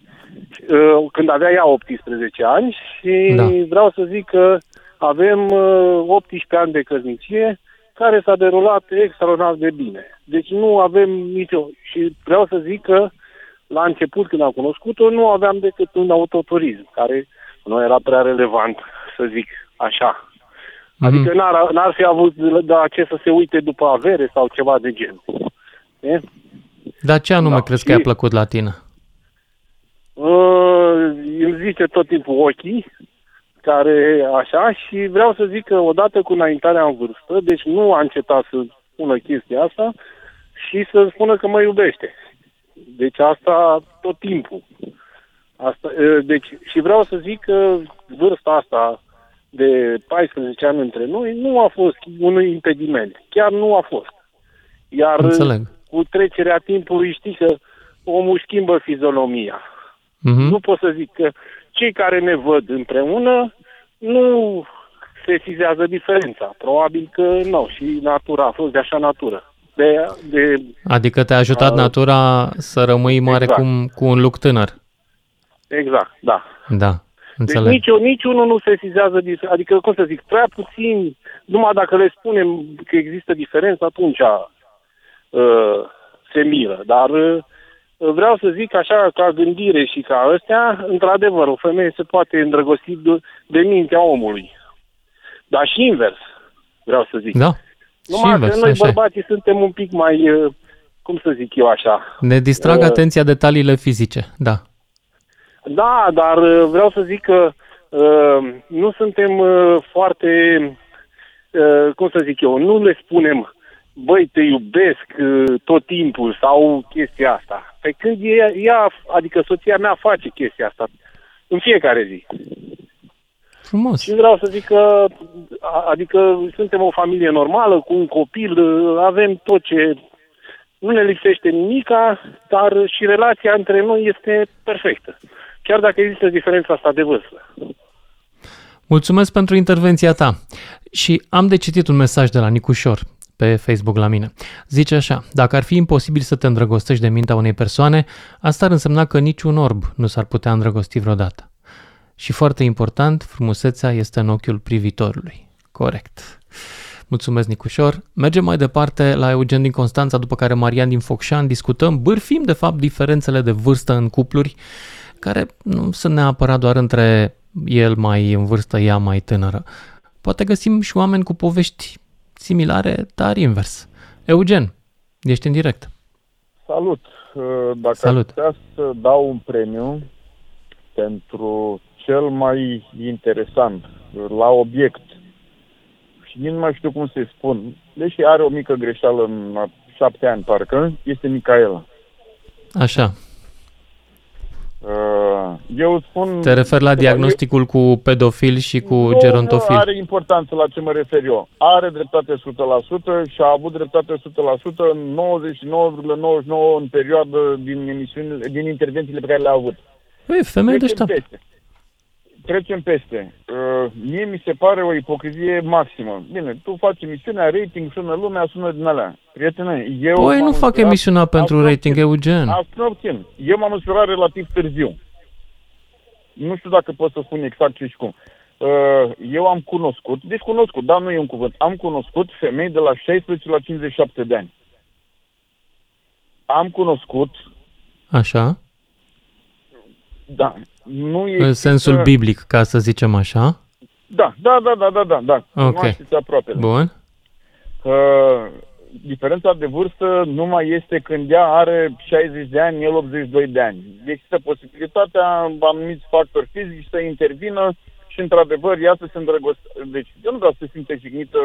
uh, când avea ea 18 ani și Da. vreau să zic că avem uh, 18 ani de căsnicie care s-a derulat extraordinar de bine. Deci nu avem nicio... Și vreau să zic că la început, când am cunoscut-o, nu aveam decât un autoturism, care nu era prea relevant, să zic așa. Adică n-ar, n-ar fi avut de ce să se uite după avere sau ceva de gen. E? Dar ce anume Da, crezi că și- i-a plăcut la tine? Uh, îmi zice tot timpul ochii, care așa, și vreau să zic că odată cu înaintarea în vârstă, deci nu a încetat să spună chestia asta și să spună că mă iubește. Deci asta tot timpul. Asta, uh, deci, și vreau să zic că vârsta asta de 14 ani între noi nu a fost un impediment. Chiar nu a fost. Iar Înțeleg. cu trecerea timpului știi că omul schimbă fizionomia. Mhm. Nu pot să zic că cei care ne văd împreună nu sesizează diferența. Probabil că nu. Și natura a fost de așa natură. De, de, Adică te-a ajutat Uh, natura să rămâi mare exact. cum, cu un loc tânăr. exact, da. Da, Deci înțeleg. nici, niciunul nu sesizează diferența. Adică, cum să zic, prea puțin, numai dacă le spunem că există diferență, atunci uh, se miră. Dar uh, vreau să zic așa, ca gândire și ca ăstea, într-adevăr, o femeie se poate îndrăgosti de, de mintea omului. Dar și invers, vreau să zic. Da, Numai și invers, că noi așa e. bărbații suntem un pic mai, uh, cum să zic eu așa, Ne distrag Uh, atenția detaliile fizice, da. Da, dar uh, vreau să zic că uh, nu suntem uh, foarte, uh, cum să zic eu, nu le spunem, băi, te iubesc uh, tot timpul sau chestia asta. Pe când ea, ea, adică soția mea face chestia asta în fiecare zi. Frumos. Și vreau să zic că, a- adică suntem o familie normală, cu un copil, uh, avem tot ce... Nu ne lipsește nimica, dar și relația între noi este perfectă. Chiar dacă există diferența asta de vârstă. Mulțumesc pentru intervenția ta. Și am de citit un mesaj de la Nicușor pe Facebook la mine. Zice așa, dacă ar fi imposibil să te îndrăgostești de mintea unei persoane, asta ar însemna că niciun orb nu s-ar putea îndrăgosti vreodată. Și foarte important, frumusețea este în ochiul privitorului. Corect. Mulțumesc, Nicușor. Mergem mai departe la Eugen din Constanța, după care Marian din Focșan. Discutăm, bârfim, de fapt, diferențele de vârstă în cupluri, care nu sunt neapărat doar între el mai în vârstă, ea mai tânără. Poate găsim și oameni cu povești similare, dar invers. Eugen, ești în direct. Salut! Uh, Dacă Salut. aș putea să dau un premiu pentru cel mai interesant, la obiect, și nici nu mai știu cum să-i spun, deși are o mică greșeală în a șapte ani, parcă, este Micaela. Așa, Uh, Eu spun... te referi la diagnosticul cu pedofil și cu nu, gerontofil. Nu are importanță la ce mă refer eu. Are dreptate 100% și a avut dreptate 100% în 99,99 în perioadă din emisiunile, din intervențiile pe care le-a avut. Păi, femeie Trecem deșteaptă. Peste. Trecem peste. Uh, mie mi se pare o ipocrizie maximă. Bine, tu faci emisiunea, rating, sună lumea, sună din alea. Prietene, eu... Păi m-am nu fac însurat- emisiunea pentru Asta rating, obțin. Eugen. Asta obțin. Eu m-am însurat relativ târziu. Nu știu dacă pot să spun exact ce și cum. Uh, Eu am cunoscut, deci cunoscut, dar nu e un cuvânt, am cunoscut femei de la 16 la 57 de ani. Am cunoscut, Așa, da, nu e... în sensul biblic, ca să zicem așa. Da, da, da, da, da, da, da. Ok. Cunoașteți aproape. Bun. Că diferența de vârstă nu mai este când ea are 60 de ani, el 82 de ani. Există posibilitatea anumiți factori fizici să intervină și, într-adevăr, ea să se îndrăgostească. Deci, eu nu vreau să se simte jignită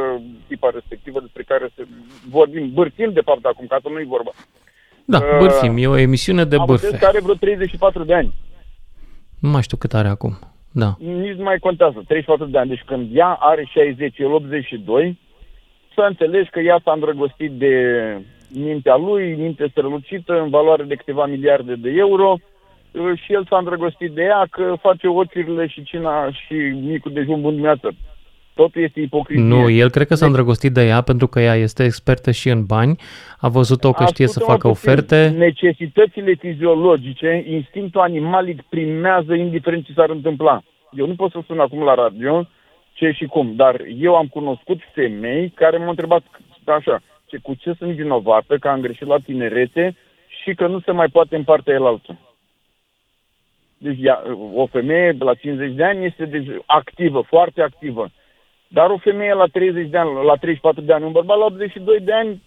tipa respectivă despre care să vorbim, bârfim, de fapt, acum, ca să nu-i vorba. Da, Uh, bârfim, e o emisiune de Am înțeles bârfe. că are vreo 34 de ani. Nu mai știu cât are acum. Da. nici nu mai contează, 34 de ani. Deci când ea are 60, el 82, să înțelegi că ea s-a îndrăgostit de mintea lui, minte strălucită, în valoare de câteva miliarde de euro, uh, și el s-a îndrăgostit de ea că face ochiurile și cina și micul dejun bun dimineață. Totul este ipocrizie. Nu, el cred că s-a îndrăgostit de ea pentru că ea este expertă și în bani, a văzut-o că știe să Ascultă-mă facă puțin. oferte. Necesitățile fiziologice, instinctul animalic primează indiferent ce s-ar întâmpla. Eu nu pot să spun acum la radio ce și cum, dar eu am cunoscut femei care m-au întrebat așa, ce, cu ce sunt vinovată, că am greșit la tinerețe și că nu se mai poate în partea elaltă. Deci ea, o femeie de la 50 de ani este deci, activă, foarte activă. Dar o femeie la 30 de ani, la 34 de ani, un bărbat la 82 de ani,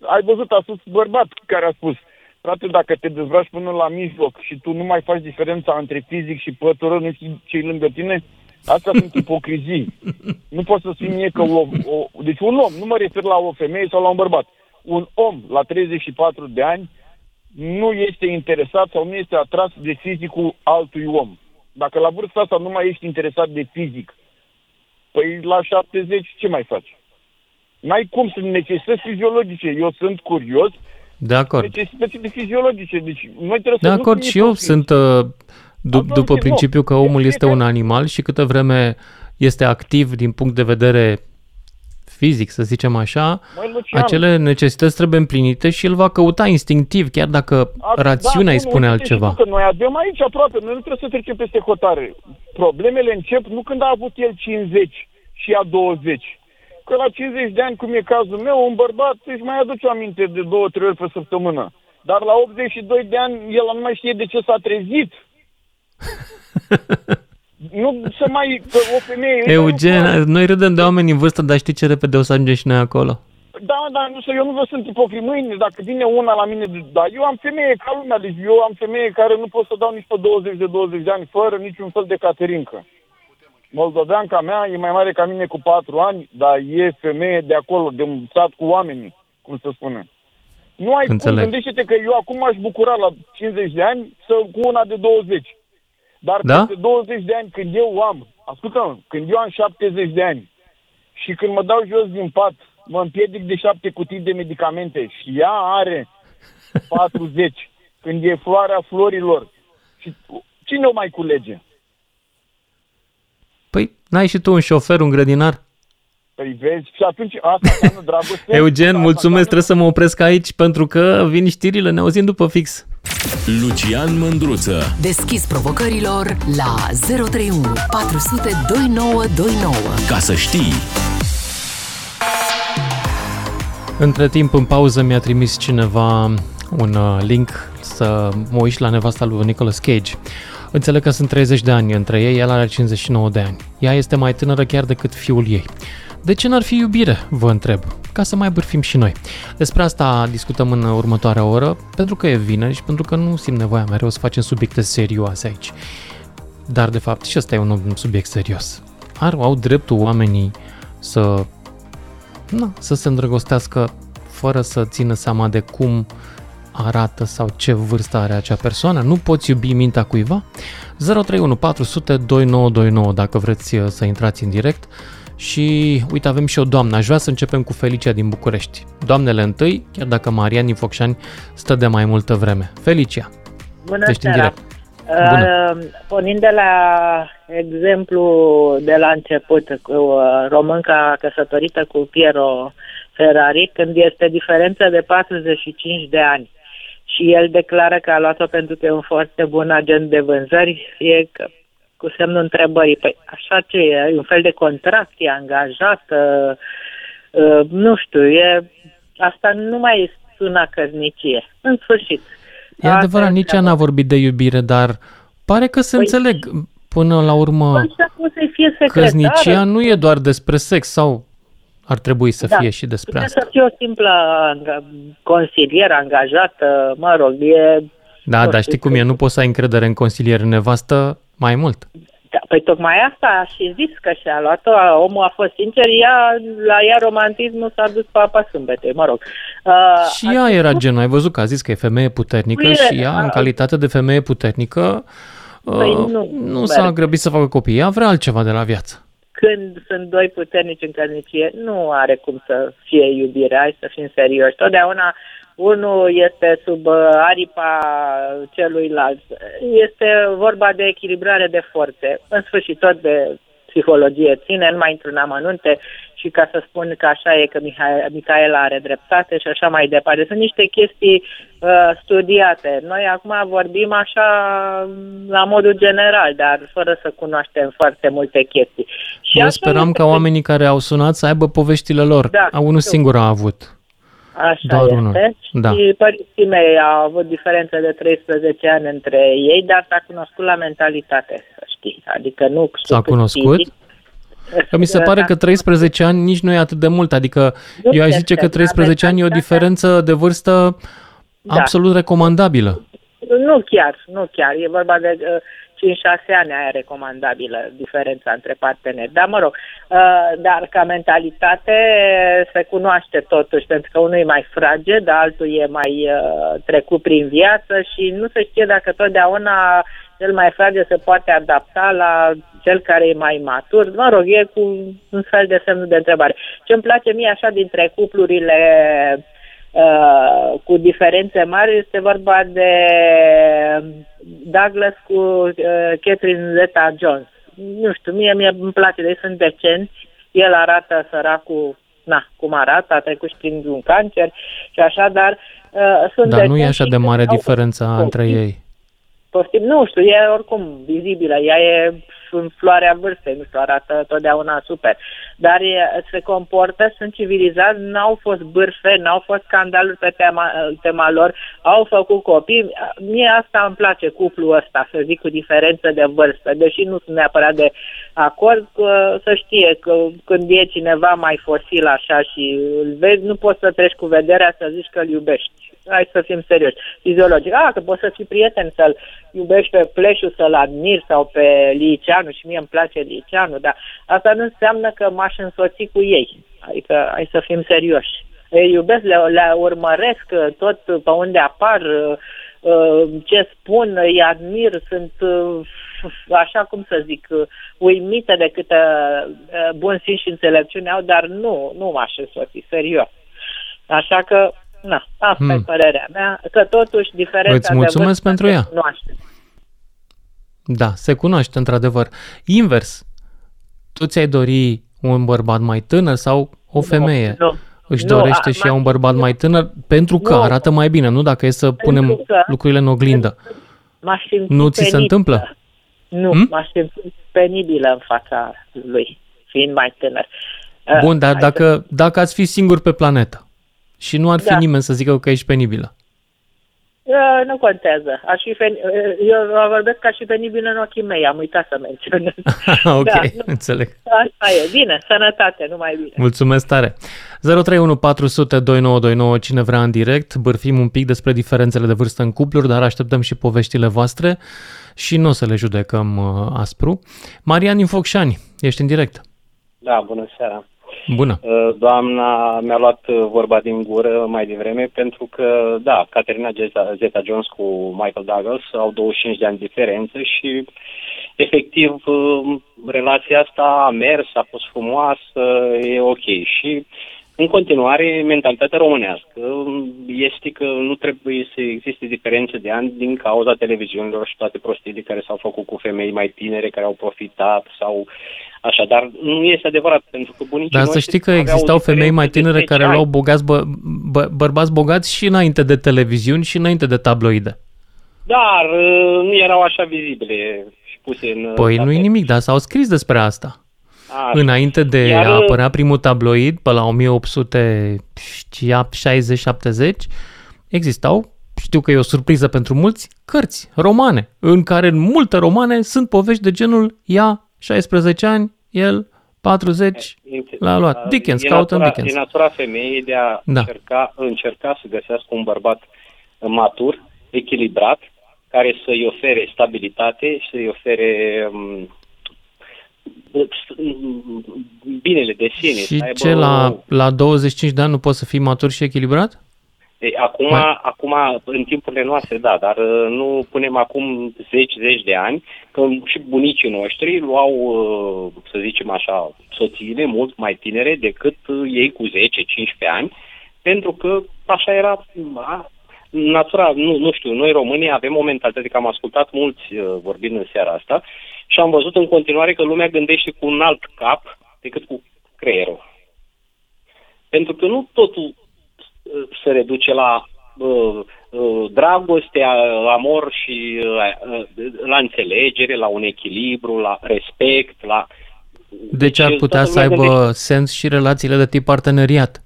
ai văzut, a spus bărbat care a spus, frate, dacă te dezbraci până la mijloc și tu nu mai faci diferența între fizic și pătură, nu știi ce lângă tine, Asta sunt ipocrizii. Nu pot să spun mie că o, o... Deci un om, nu mă refer la o femeie sau la un bărbat. Un om la 34 de ani nu este interesat sau nu este atras de fizicul altui om. Dacă la vârsta asta nu mai ești interesat de fizic, păi la 70 ce mai faci? N-ai cum, sunt necesități fiziologice. Eu sunt curios. De acord. Necesități de fiziologice. Deci noi trebuie De să acord, nu și eu sunt uh, du- după principiu că omul este un animal și câtă vreme este activ din punct de vedere fizic, să zicem așa, Măi, Lucian, acele necesități trebuie împlinite și el va căuta instinctiv, chiar dacă A- rațiunea îi da, spune nu, altceva. uite, și tu Că noi avem aici aproape, noi nu trebuie să trecem peste hotare. Problemele încep nu când a avut el 50 și a 20. Că la 50 de ani, cum e cazul meu, un bărbat își mai aduce aminte de două, trei ori pe săptămână. Dar la 82 de ani, el nu mai știe de ce s-a trezit. nu să mai... Că o femeie... Eugen, noi râdem de oameni în vârstă, dar știi ce repede o să ajungem și noi acolo? Da, da, nu știu, eu nu vă sunt ipocrit. Mâine, dacă vine una la mine, da, eu am femeie ca lumea, deci eu am femeie care nu pot să dau nici pe 20 de 20 de ani fără niciun fel de caterincă. Moldoveanca mea e mai mare ca mine cu 4 ani, dar e femeie de acolo, de un sat cu oamenii, cum să spune. Nu ai Înțeleg. cum, gândește-te că eu acum aș bucura la 50 de ani să cu una de 20. Dar Da? peste 20 de ani, când eu am, ascultă când eu am 70 de ani și când mă dau jos din pat, mă împiedic de șapte cutii de medicamente și ea are 40, când e floarea florilor, și cine o mai culege? Păi, n-ai și tu un șofer, un grădinar? Păi vezi, și atunci asta înseamnă dragoste. Eugen, Asta mulțumesc, trebuie să mă opresc aici pentru că vin știrile, ne auzim după fix. Lucian Mândruță. Deschis provocărilor la 031 400 2929. Ca să știi. Între timp, în pauză, mi-a trimis cineva un uh, link să mă uit și la nevasta lui Nicolas Cage. Înțeleg că sunt 30 de ani între ei, el are 59 de ani. Ea este mai tânără chiar decât fiul ei. De ce n-ar fi iubire, vă întreb, ca să mai bârfim și noi. Despre asta discutăm în următoarea oră, pentru că e vineri și pentru că nu simt nevoia mereu să facem subiecte serioase aici. Dar, de fapt, și ăsta e un subiect serios. Ar, au dreptul oamenii să na, să se îndrăgostească fără să țină seama de cum arată sau ce vârstă are acea persoană. Nu poți iubi mintea cuiva? 031 400 2929 dacă vreți uh, să intrați în direct. Și uite, avem și o doamnă. Aș vrea să începem cu Felicia din București. Doamnele întâi, chiar dacă Marian din Focșani stă de mai multă vreme. Felicia, Bună ești în seara! direct. Bună. Uh, pornind de la exemplu de la început cu uh, românca căsătorită cu Piero Ferrari, când este diferență de 45 de ani și el declară că a luat-o pentru că e un foarte bun agent de vânzări, e că, cu semnul întrebării. Păi așa ce e? E un fel de contract, e angajat, uh, uh, nu știu, e, asta nu mai sună căsnicie. În sfârșit. E adevărat, nici ea n-a vorbit de iubire, dar pare că se Păi- înțeleg. Până la urmă, Așa cum să fie secretară. căsnicia nu e doar despre sex sau ar trebui să fie și despre Putea asta. să fie o simplă anga- consilieră angajată, mă rog, e... Da, nu dar știu, știi cum e, nu poți să ai încredere în consilier în nevastă mai mult. Da, păi tocmai asta a și zis că și-a luat-o, a- omul a fost sincer, ea, la ea romantismul s-a dus pe apa sâmbetei, mă rog. Uh, Și ea era genul, ai văzut că a zis că e femeie puternică Bine, și ea, în a- calitate de femeie puternică, Păi uh, nu, nu nu s-a merge. grăbit să facă copii, ea vrea altceva de la viață. Când sunt doi puternici în căsnicie, nu are cum să fie iubire, hai să fim serioși. Totdeauna unul este sub uh, aripa celuilalt. Este vorba de echilibrare de forțe. În sfârșit, tot de psihologie ține, nu mai intru în amănunte și ca să spun că așa e că Miha- Micaela are dreptate și așa mai departe. Sunt niște chestii uh, studiate. Noi acum vorbim așa mm, la modul general, dar fără să cunoaștem foarte multe chestii. Și Eu așa speram este ca că- oamenii care au sunat să aibă poveștile lor. Da, A, unul știu. singur a avut. Așa Doar este. unul. Da. Și părinții mei au avut diferență de 13 ani între ei, dar s-a cunoscut la mentalitate, să știi. Adică nu S-a cât cunoscut? fizic. Că mi se pare că 13 ani nici nu e atât de mult, adică Nu eu aș este, zice că dar 13 ani e o diferență de vârstă Da. absolut recomandabilă. Nu chiar, nu chiar. E vorba de uh, 5-6 ani aia recomandabilă diferența între parteneri. Dar mă rog, uh, dar ca mentalitate se cunoaște totuși, pentru că unul e mai fraged, altul e mai uh, trecut prin viață și nu se știe dacă totdeauna cel mai fraged se poate adapta la cel care e mai matur. Mă rog, e cu un fel de semn de întrebare. Ce îmi place mie așa dintre cuplurile uh, cu diferențe mari este vorba de Douglas cu uh, Catherine Zeta-Jones. Nu știu, mie, mie îmi place, de ei sunt decenți, el arată săracul, na, cum arată, a trecut și prin un cancer și așa, dar uh, sunt Dar nu e decenți așa și de mare au- diferența între ei. Poftim, nu știu, e oricum vizibilă, ea e în floarea vârstei, nu știu, arată totdeauna super. Dar e, se comportă, sunt civilizați, n-au fost bârfe, n-au fost scandaluri pe tema, tema lor, au făcut copii. Mie asta îmi place, cuplul ăsta, să zic, cu diferență de vârstă, deși nu sunt neapărat de acord, că, să știe că când e cineva mai fosil așa și îl vezi, nu poți să treci cu vederea să zici că îl iubești. Hai să fim serioși. Fiziologic. A, că poți să fii prieten, să-l iubești pe Pleșu, să-l admiri sau pe Liceanu și mie îmi place Liceanu, dar asta nu înseamnă că m-aș însoți cu ei. Adică hai să fim serioși. Îi iubesc, le, le urmăresc uh, tot pe unde apar, uh, uh, ce spun, îi admir, sunt uh, așa cum să zic, uh, uimită de câtă uh, bun simț și înțelepciune au, dar nu, nu m-aș însoți, serios. Așa că, na, asta Hmm. e părerea mea, că totuși diferența Îți mulțumesc de vârstă pentru se ea. cunoaște. Da, se cunoaște într-adevăr. Invers, tu ți-ai dori un bărbat mai tânăr sau o femeie nu. își Nu, dorește a- și ea un bărbat mai tânăr pentru că Nu. arată mai bine, nu dacă e să punem că- lucrurile în oglindă. M-aș simți Nu ți se penibilă. întâmplă? Nu, Hmm? m-aș simți penibilă în fața lui, fiind mai tânăr. Uh, Bun, dar hai dacă, dacă ați fi singur pe planetă și nu ar fi Da. nimeni să zică că ești penibilă. Uh, nu contează. Aș fi fen... uh, Eu vorbesc ca și penibil în ochii mei, am uitat să menționez. ok, Da, nu. înțeleg. Asta e. Bine, sănătate, numai bine. Mulțumesc tare. 031 400 2929, cine vrea în direct, bârfim un pic despre diferențele de vârstă în cupluri, dar așteptăm și poveștile voastre și nu o să le judecăm uh, aspru. Marian din Focșani, ești în direct. Da, bună seara. Bună. Uh, Doamna mi-a luat uh, vorba din gură mai devreme pentru că, da, Caterina Zeta- Zeta-Jones cu Michael Douglas au 25 de ani diferență și, efectiv, uh, relația asta a mers, a fost frumoasă, e ok. Și, în continuare, mentalitatea românească este că nu trebuie să existe diferențe de ani din cauza televiziunilor și toate prostiile care s-au făcut cu femei mai tinere care au profitat sau așa, dar nu este adevărat, pentru că bunicii Dar să noștri știi că aveau existau femei diferențe mai de tinere 10 care ani. luau bogați bă, bă, bărbați bogați și înainte de televiziuni și înainte de tabloide. Dar uh, nu erau așa vizibile și puse în... Păi nu-i nimic, dar s-au scris despre asta. Așa. Înainte de Iar, a apărea primul tabloid, pe la 1860-70, existau, știu că e o surpriză pentru mulți, cărți, romane, în care în multe romane sunt povești de genul ea 16 ani, el 40, l-a luat. Dickens, e caută în natura, Dickens. E natura femeii de a Da. încerca, încerca să găsească un bărbat matur, echilibrat, care să-i ofere stabilitate și să-i ofere um, binele de sine. să Și aibă ce, o- la, la 25 de ani nu poți să fii matur și echilibrat? Ei, acum, Mai- acum, în timpurile noastre, da, dar uh, nu punem acum zeci, zeci de ani, că și bunicii noștri luau, uh, să zicem așa, soțiile mult mai tinere decât uh, ei cu 10-15 ani, pentru că așa era a, natura, nu, nu știu, noi românii avem o mentalitate, că am ascultat mulți uh, vorbind în seara asta și am văzut în continuare că lumea gândește cu un alt cap decât cu creierul. Pentru că nu totul uh, se reduce la uh, uh, dragoste, a- amor și uh, uh, la înțelegere, la un echilibru, la respect, la... Deci ar Deci, putea toată să lumea aibă gândește. sens și relațiile de tip parteneriat.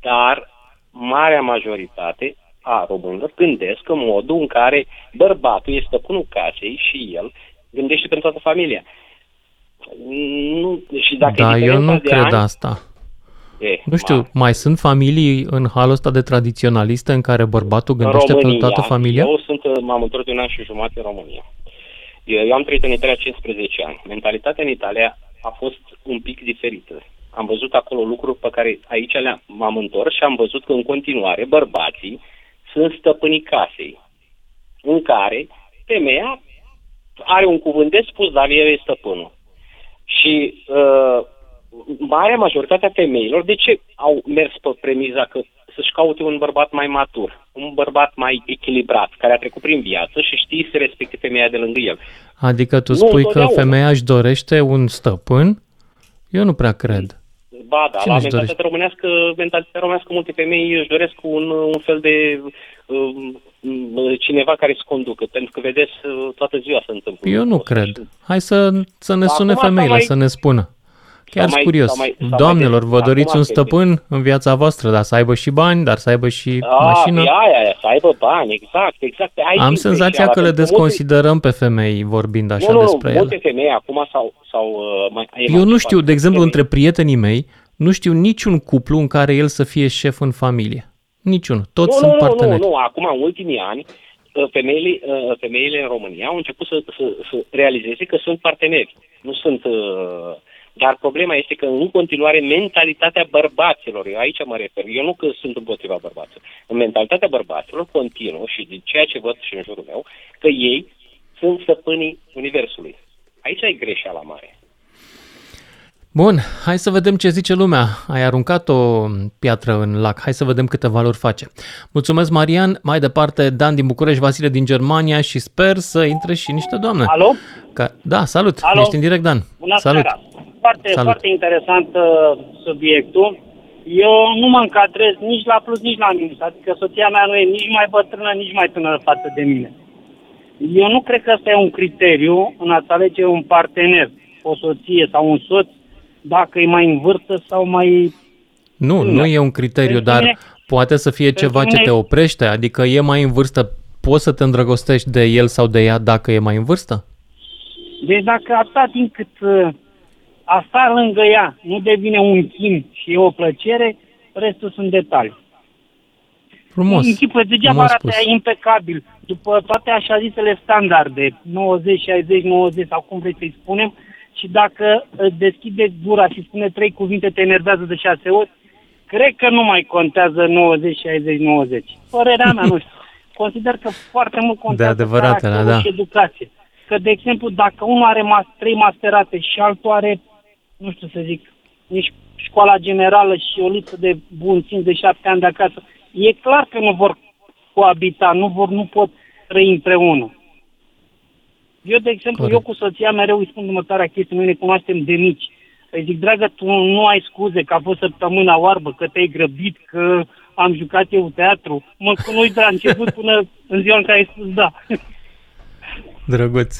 Dar marea majoritate a românilor gândesc în modul în care bărbatul este stăpânul casei și el gândește pentru toată familia. Nu, și dacă e Da, eu diferența nu de cred ani, asta. E, Nu știu, mai sunt familii în halul ăsta de tradiționaliste în care bărbatul în gândește România, pentru toată familia? Eu sunt, m-am întors de un an și jumătate în România. Eu, eu am trăit în Italia 15 ani. Mentalitatea în Italia a fost un pic diferită. Am văzut acolo lucruri pe care aici le-am, m-am întors și am văzut că în continuare bărbații sunt stăpânii casei, în care femeia are un cuvânt de spus, dar el e stăpânul. Și uh, marea majoritatea femeilor, de ce au mers pe premiza că să-și caute un bărbat mai matur, un bărbat mai echilibrat, care a trecut prin viață și știe să respecte femeia de lângă el. Adică tu Nu spui că întotdeauna. femeia își dorește un stăpân? Eu nu prea cred. Ba da, Cine la își mentalitatea românească, mentalitatea românească, multe femei își doresc un, un fel de um, um, cineva care să conducă, pentru că, vedeți, uh, toată ziua se întâmplă. Eu nu cred. Hai să, să ne Acum sune s-a femeile, mai- să ne spună. Chiar s-a sunt mai- curios. s-a mai- s-a mai Doamnelor, des- vă doriți acum un se- stăpân în viața voastră, dar să aibă și bani, dar să aibă și A, mașină? e aia, aia, să aibă bani, exact, exact. Aici Am e senzația greșeala, că le pentru multe- desconsiderăm pe femei vorbind așa nu, nu, despre nu, ele. multe femei acum sau sau uh, mai Eu nu știu, de exemplu, între prietenii mei, nu știu niciun cuplu în care el să fie șef în familie. Niciunul. Toți nu, sunt nu, parteneri. Nu, nu, acum, în ultimii ani, uh, femeile, uh, femeile în România au început să, să, să realizeze că sunt parteneri. Nu sunt... uh, Dar problema este că în continuare mentalitatea bărbaților, eu aici mă refer, eu nu că sunt împotriva bărbaților, în mentalitatea bărbaților continuă și din ceea ce văd și în jurul meu, că ei sunt stăpânii Universului. Aici e greșeala mare. Bun, hai să vedem ce zice lumea. Ai aruncat o piatră în lac. Hai să vedem câte valori face. Mulțumesc, Marian. Mai departe, Dan din București, Vasile din Germania și sper să intre și niște doamne. Alo? Ca... Da, salut. Alo? Ești în direct, Dan. Bună salut. seara! Foarte, Salut. foarte interesant uh, subiectul. Eu nu mă încadrez nici la plus, nici la minus. Adică soția mea nu e nici mai bătrână, nici mai tânără față de mine. Eu nu cred că ăsta e un criteriu în a-ți alege un partener, o soție sau un soț, dacă e mai în vârstă sau mai... Nu, Da. nu e un criteriu, Pentru dar mine- poate să fie pentru ceva ce mine- te oprește. Adică e mai în vârstă, poți să te îndrăgostești de el sau de ea dacă e mai în vârstă? Deci dacă atâta timp cât uh, a sta lângă ea nu devine un chin și e o plăcere, restul sunt detalii. Frumos. Închipă, degeaba Frumos arată spus. ea impecabil, după toate așa zisele standarde, 90, 60, 90 sau cum vrei să-i spunem, și dacă îți deschide gura și spune trei cuvinte, te enervează de șase ori, cred că nu mai contează 90, 60, 90. Părerea mea, nu știu. Consider că foarte mult contează De adevăratele, caracterul da. și educație. Că, de exemplu, dacă unul are mas- trei masterate și altul are, nu știu să zic, nici școala generală și o lipsă de bun simț de șapte ani de acasă, e clar că nu vor coabita, nu, vor, nu pot trăi împreună. Eu, de exemplu, Corect. eu cu soția mereu îi spun următoarea chestie, noi ne cunoaștem de mici. Îi zic, dragă, tu nu ai scuze că a fost săptămâna oarbă, că te-ai grăbit, că am jucat eu teatru. Mă cunoști de la început până în ziua în care ai spus da. Drăguț.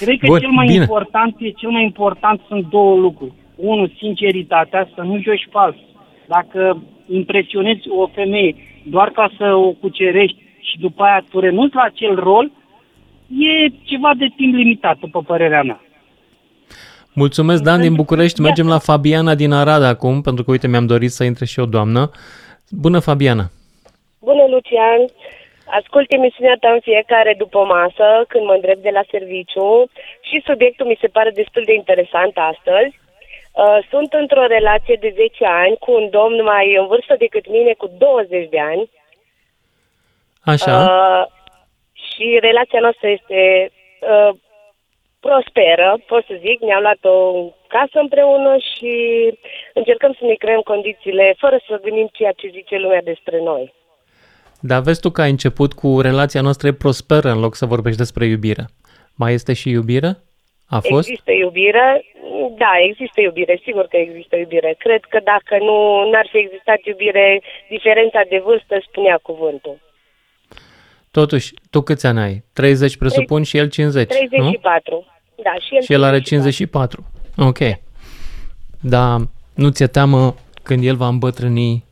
Cred că Bun, cel mai bine. important e cel mai important sunt două lucruri. Unu, sinceritatea, să nu joci fals. Dacă impresionezi o femeie doar ca să o cucerești și după aia tu renunți la acel rol, e ceva de timp limitat, după părerea mea. Mulțumesc, Dan din București. Mergem la Fabiana din Arad acum, pentru că, uite, mi-am dorit să intre și o doamnă. Bună, Fabiana! Bună, Lucian! Ascult emisiunea ta în fiecare după masă, când mă îndrept de la serviciu și subiectul mi se pare destul de interesant astăzi. Uh, Sunt într-o relație de 10 ani cu un domn mai în vârstă decât mine, cu 20 de ani. Așa, Uh, și relația noastră este uh, prosperă, pot să zic. Ne-am luat o casă împreună și încercăm să ne creăm condițiile fără să gândim ceea ce zice lumea despre noi. dar vezi tu că ai început cu relația noastră e prosperă în loc să vorbești despre iubire. Mai este și iubire? A fost? Există iubire? Da, există iubire, sigur că există iubire. Cred că dacă nu n-ar fi existat iubire, diferența de vârstă spunea cuvântul. Totuși, tu câți ani ai? 30 presupun și el 50, nu? 34. Da, și el, Și el are 54. Ok. Dar nu ți-e teamă când el va îmbătrâni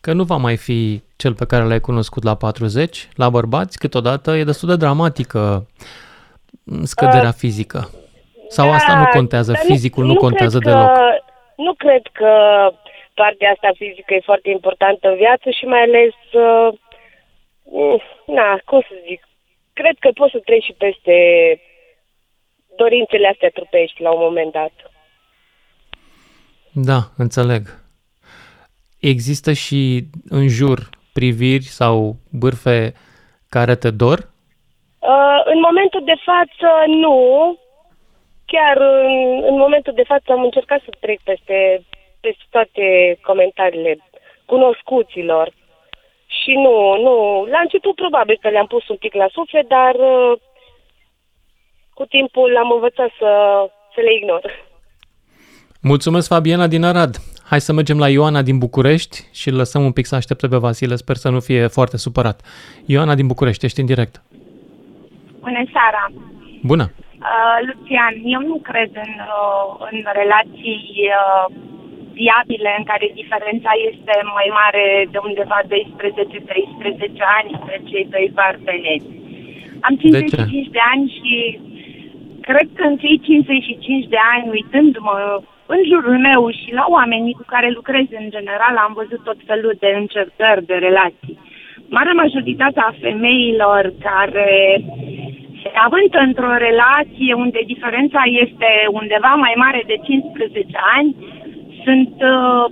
că nu va mai fi cel pe care l-ai cunoscut la 40? La bărbați, câteodată e destul de dramatică scăderea Uh, fizică. Sau asta nu Da, contează, dar fizicul nu, cred contează că, deloc? Nu cred că partea asta fizică e foarte importantă în viață și mai ales, uh, mm, na, cum să zic, cred că poți să treci și peste dorințele astea trupești la un moment dat. Da, înțeleg. Există și în jur priviri sau bârfe care te dor? Uh, în momentul de față, nu. Chiar în, în momentul de față am încercat să trec peste, peste toate comentariile cunoscuților. Și nu, nu. La început probabil că le-am pus un pic la suflet, dar uh, cu timpul am învățat să, să le ignor. Mulțumesc, Fabiana din Arad. Hai să mergem la Ioana din București și îl lăsăm un pic să aștepte pe Vasile. Sper să nu fie foarte supărat. Ioana din București, ești în direct. Bună seara! Bună! Uh, Lucian, eu nu cred în, uh, în relații uh, viabile în care diferența este mai mare de undeva 12-13 ani între cei doi parteneri. Am 55 de, de ani și cred că în cei 55 de ani, uitându-mă în jurul meu și la oamenii cu care lucrez în general, am văzut tot felul de încercări de relații. Marea majoritatea femeilor care se avântă într-o relație unde diferența este undeva mai mare de 15 ani, sunt uh,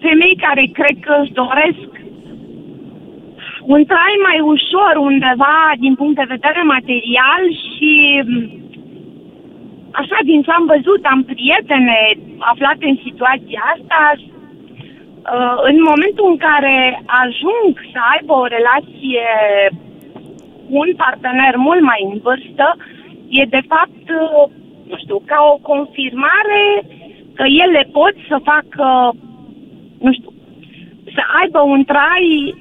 femei care cred că își doresc un trai mai ușor undeva din punct de vedere material și așa din ce am văzut, am prietene aflate în situația asta, uh, în momentul în care ajung să aibă o relație cu un partener mult mai în vârstă, e de fapt, uh, nu știu, ca o confirmare că ele pot să facă, nu știu, să aibă un trai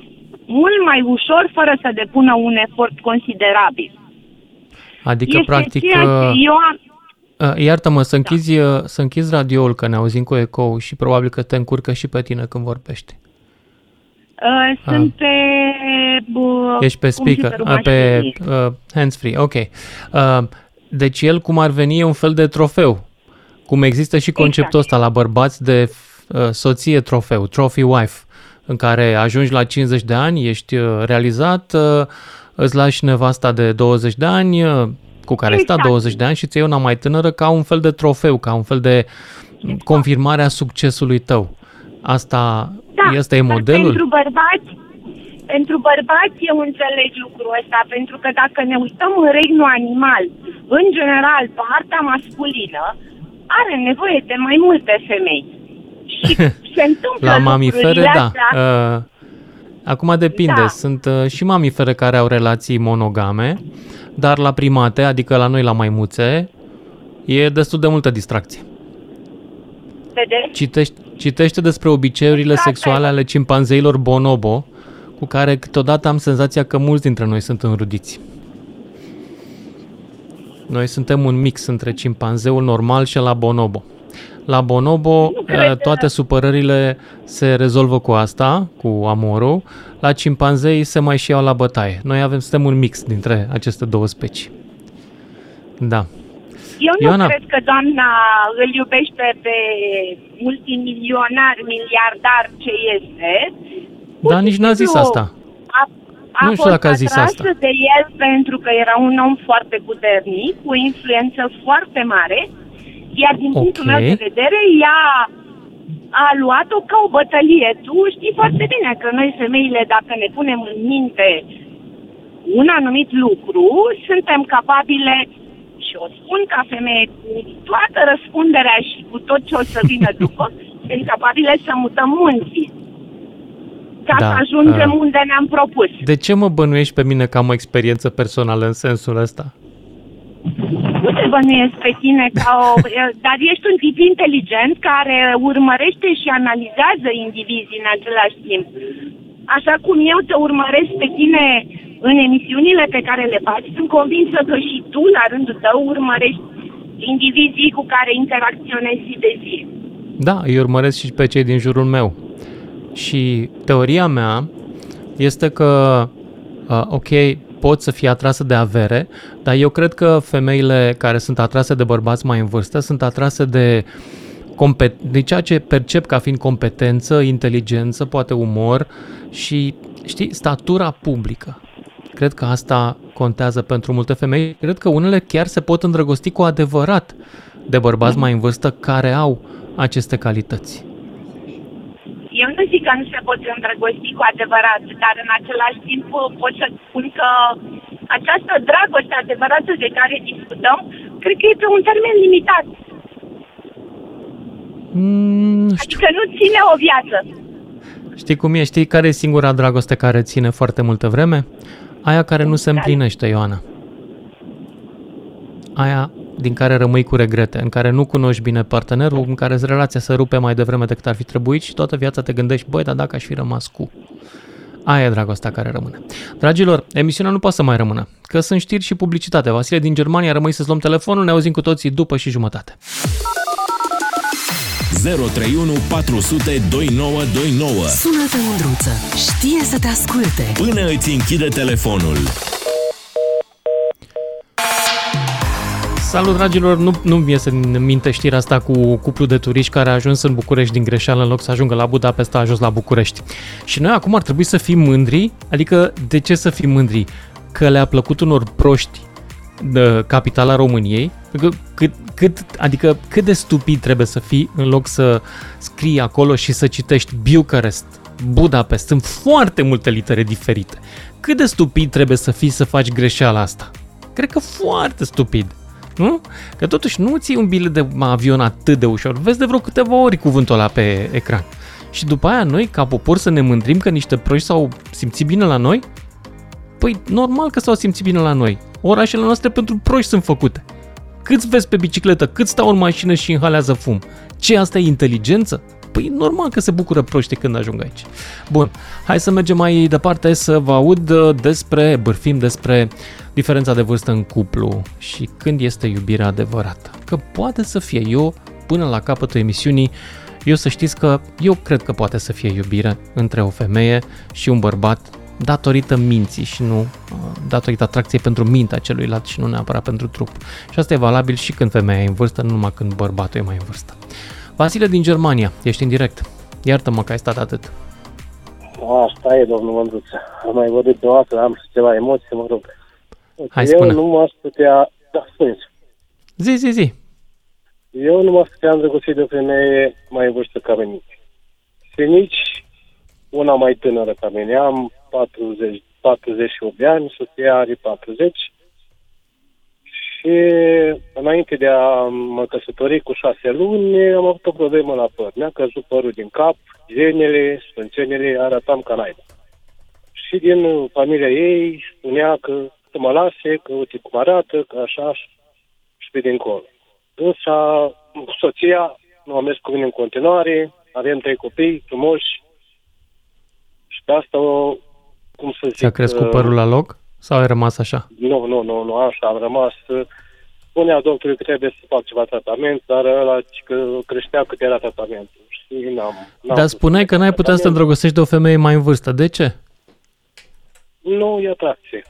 mult mai ușor fără să depună un efort considerabil. Adică, este practic, ceea ce uh, eu am, uh, iartă-mă, să închizi, uh, să închizi radioul, că ne auzim cu ecou și probabil că te încurcă și pe tine când vorbești. uh, sunt pe... Uh, Ești pe speaker, computerul uh, pe mașinii. uh, hands-free, ok. Uh, deci el, cum ar veni, e un fel de trofeu. Cum există și conceptul ăsta la bărbați de uh, soție trofeu, trophy wife, în care ajungi la 50 de ani, ești uh, realizat, uh, îți lași nevasta de 20 de ani, uh, cu care ai stat 20 de ani și ți iei una mai tânără ca un fel de trofeu, ca un fel de confirmare a succesului tău. Asta, Da, ăsta e dar modelul? Pentru bărbați, pentru bărbați eu înțeleg lucrul ăsta, pentru că dacă ne uităm în regnul animal, în general, partea masculină are nevoie de mai multe femei. Și se întâmplă La mamifere, lucrurile da. astea. Uh, Acum depinde. Da. Sunt uh, și mamifere care au relații monogame, dar la primate, adică la noi la maimuțe, e destul de multă distracție. Vedeți? Citești, citește despre obiceiurile sexuale ale cimpanzeilor bonobo, cu care câteodată am senzația că mulți dintre noi sunt înrudiți. Noi suntem un mix între cimpanzeul normal și la bonobo. La bonobo eh, toate supărările se rezolvă cu asta, cu amorul. La cimpanzei se mai și iau la bătaie. Noi avem, suntem un mix dintre aceste două specii. Da. Eu nu Ioana. cred că doamna îl iubește pe multimilionar, miliardar ce este. Dar nici n-a zis Nu. asta. A, a Nu știu fost dacă a zis atrasă asta. de el pentru că era un om foarte puternic, cu o influență foarte mare, iar din punctul Ok. meu de vedere, ea a luat-o ca o bătălie. Tu știi foarte bine că noi femeile, dacă ne punem în minte un anumit lucru, suntem capabile și o spun ca femeie cu toată răspunderea și cu tot ce o să vină după, sunt capabile să mutăm munții ca Da, să ajungem uh. unde ne-am propus. De ce mă bănuiești pe mine că am o experiență personală în sensul ăsta? Nu te bănuiesc pe tine ca o... dar ești un tip inteligent care urmărește și analizează indivizii în același timp. Așa cum eu te urmăresc pe tine în emisiunile pe care le faci, sunt convinsă că și tu, la rândul tău, urmărești indivizii cu care interacționezi zi de zi. Da, îi urmăresc și pe cei din jurul meu. Și teoria mea este că, uh, ok, pot să fie atrase de avere, dar eu cred că femeile care sunt atrase de bărbați mai în vârstă sunt atrase de, compet- de ceea ce percep ca fiind competență, inteligență, poate umor și, știi, statura publică. Cred că asta contează pentru multe femei. Cred că unele chiar se pot îndrăgosti cu adevărat de bărbați mai în vârstă care au aceste calități. Eu nu zic că nu se pot îndrăgosti cu adevărat, dar în același timp pot să spun că această dragoste adevărată de care discutăm, cred că e pe un termen limitat. Mm, Adică nu ține o viață. Știi cum e? Știi care e singura dragoste care ține foarte multă vreme? Aia care nu se împlinește, Ioana. Aia din care rămâi cu regrete, în care nu cunoști bine partenerul, în care relația se rupe mai devreme decât ar fi trebuit și toată viața te gândești, băi, dar dacă aș fi rămas cu... Aia e dragostea care rămâne. Dragilor, emisiunea nu poate să mai rămână, că sunt știri și publicitate. Vasile din Germania, rămâi să-ți luăm telefonul, ne auzim cu toții după și jumătate. 031 400 2929 Sună-te, Mândruță, știe să te asculte. Până îți închide telefonul. Salut, dragilor! Nu, nu mi să în minte știrea asta cu cuplu de turiști care a ajuns în București din greșeală în loc să ajungă la Budapesta, a ajuns la București. Și noi acum ar trebui să fim mândri, adică de ce să fim mândri? Că le-a plăcut unor proști de capitala României, că, cât, cât, adică cât de stupid trebuie să fii în loc să scrii acolo și să citești Bucharest, Budapest, sunt foarte multe litere diferite. Cât de stupid trebuie să fii să faci greșeala asta? Cred că foarte stupid. Nu? Că totuși nu ți un bilet de avion atât de ușor. Vezi de vreo câteva ori cuvântul ăla pe ecran. Și după aia noi, ca popor, să ne mândrim că niște proști s-au simțit bine la noi? Păi normal că s-au simțit bine la noi. Orașele noastre pentru proști sunt făcute. Câți vezi pe bicicletă, cât stau în mașină și inhalează fum? Ce, asta e inteligență? Păi normal că se bucură proști când ajung aici. Bun, hai să mergem mai departe să vă aud uh, despre, bârfim despre diferența de vârstă în cuplu și când este iubirea adevărată. Că poate să fie eu, până la capătul emisiunii, eu să știți că eu cred că poate să fie iubire între o femeie și un bărbat datorită minții și nu uh, datorită atracției pentru mintea celuilalt și nu neapărat pentru trup. Și asta e valabil și când femeia e în vârstă, nu numai când bărbatul e mai în vârstă. Vasile din Germania, ești în direct. Iartă-mă că ai stat atât. Asta e, domnul Mândruță. Am mai văzut deodată, am și ceva emoții, mă rog. Hai, Eu spune. nu m-aș putea... Da, spuneți. Zi, zi, zi. Eu nu m-aș putea îndrăgosti de o femeie mai în vârstă ca mine. Și nici una mai tânără ca mine. Am 40, 48 de ani, soția are 40. Și înainte de a mă căsători cu șase luni, am avut o problemă la păr. Mi-a căzut părul din cap, genele, sprâncenele, arătam ca naiba. Și din familia ei spunea că să mă lase, că uite cum arată, că așa și pe dincolo. Însă soția nu a mers cu mine în continuare, avem trei copii frumoși și pe asta, o, cum să zic... Ți-a crescut uh, părul la loc sau ai rămas așa? Nu, nu, nu, nu, așa am rămas. uh, Spunea doctorul că trebuie să fac ceva tratament, dar ăla ci că creștea cât era tratamentul. Și n-am, n-am Dar spuneai că n-ai putea să te îndrăgostești de o femeie mai în vârstă. De ce? Nu e atracție.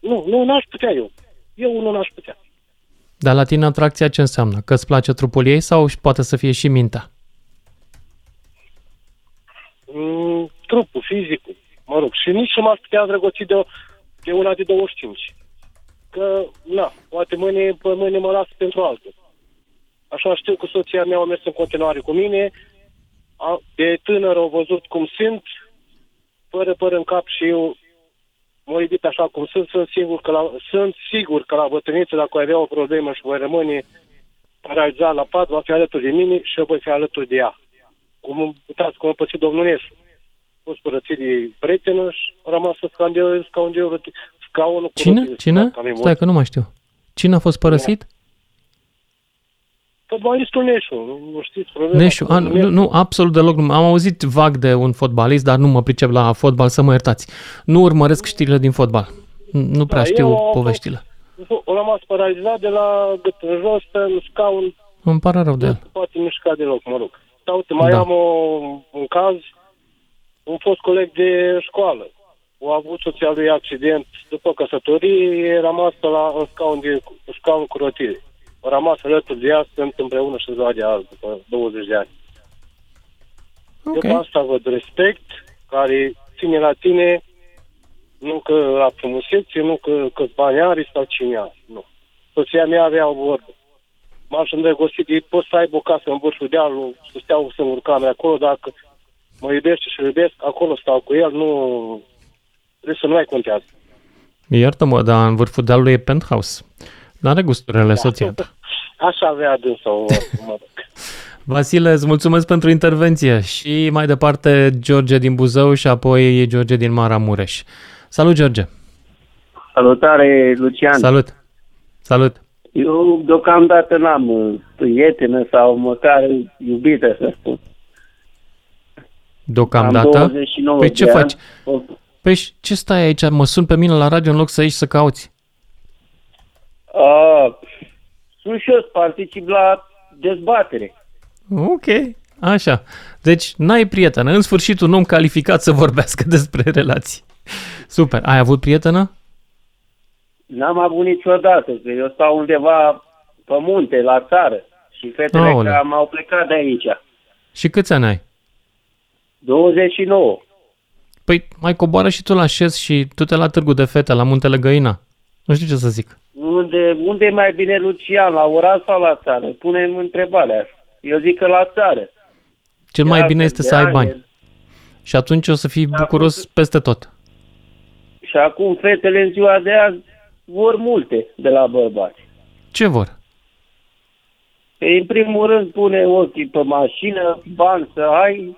Nu, nu, n-aș putea eu. Eu nu n-aș putea. Dar la tine atracția ce înseamnă? Că îți place trupul ei sau și poate să fie și mintea? Mm, trupul, fizicul, mă rog. Și nici nu m-aș putea îndrăgosti de, o- de una de 25. Că, na, poate mâine, pe mâine mă las pentru altul. Așa știu că soția mea a mers în continuare cu mine. A, de tânăr au văzut cum sunt, fără păr în cap și eu mă iubit așa cum sunt. Sunt sigur că la, sunt sigur că la bătrâniță, dacă avea o problemă și voi rămâne paralizat la pat, va fi alături de mine și eu voi fi alături de ea. Cum, uitați cum a pățit domnul Nesu. A fost părățit de prietenă și a rămas să scaun scaun de roti- scaunul cu Cine? rotile. Cine? Cam emoții. Stai că nu mai știu. Cine a fost părăsit? Fotbalistul Neșu, nu- nu știți problema. Neșu. A, nu, nu, absolut deloc. nu. Am auzit vag de un fotbalist, dar nu mă pricep la fotbal, să mă iertați. Nu urmăresc știrile din fotbal. Nu prea Da, știu eu am poveștile. A rămas paralizat de la gât în jos, pe scaun, Îmi pare rău de nu el. se poate mișca deloc, mă rog. Dar uite, mai Da. am o, un caz, un fost coleg de școală. a avut soția lui accident după căsătorie, e rămas pe la, în scaun, de, scaun cu rotire. A rămas alături de ea, sunt împreună și ziua de azi, după 20 de ani. Okay. Eu pe asta văd respect, care ține la tine nu că la frumusețe, nu că câți bani are sau cine are, nu. Soția mea avea o vorbă. M-aș îndrăgostit de pot să aibă o casă în vârful dealul, să stea o singură cameră acolo, dacă mă iubește și iubesc, acolo stau cu el, nu... Trebuie să nu mai contează. Iartă-mă, dar în vârful dealului e penthouse. N-are gusturile da. soția ta. Așa avea dânsa o mă Vasile, îți mulțumesc pentru intervenție și mai departe George din Buzău și apoi George din Maramureș. Salut, George! Salutare, Lucian! Salut! Salut! Eu deocamdată n-am uh, prietenă sau măcar iubită, să spun. Deocamdată? Am 29 păi ce de faci? Ani. Păi ce stai aici? Mă sun pe mine la radio în loc să ieși să cauți? A, sunt și eu să particip la dezbatere. Ok, așa. Deci n-ai prietenă. În sfârșit un om calificat să vorbească despre relații. Super. Ai avut prietenă? N-am avut niciodată, că eu stau undeva pe munte, la țară. Și fetele Aoleu. care m-au plecat de aici. Și câți ani ai? 29. Păi mai coboară și tu la șes și tu te la târgu de fete, la Muntele Găina. Nu știu ce să zic. Unde, unde e mai bine, Lucian? La oraș sau la țară? Punem întrebarea. Eu zic că la țară. Cel mai Iar bine de este să ai ani, bani. Și atunci o să fii bucuros peste tot. Și acum fetele în ziua de azi vor multe de la bărbați. Ce vor? Păi, în primul rând pune ochii pe mașină, bani să ai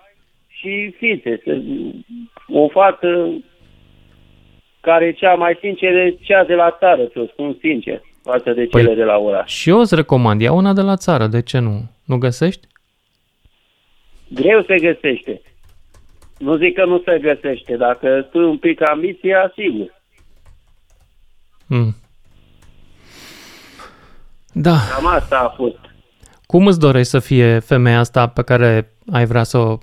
și fițe. Să, o fată care e cea mai sinceră, cea de la țară, ți-o spun sincer, față de cele de la oraș. Și eu îți recomand, ia una de la țară, de ce nu? Nu găsești? Greu se găsește. Nu zic că nu se găsește. Dacă spui un pic ambiția, sigur. Mm. Da. Cam asta a fost. Cum îți dorești să fie femeia asta pe care ai vrea să o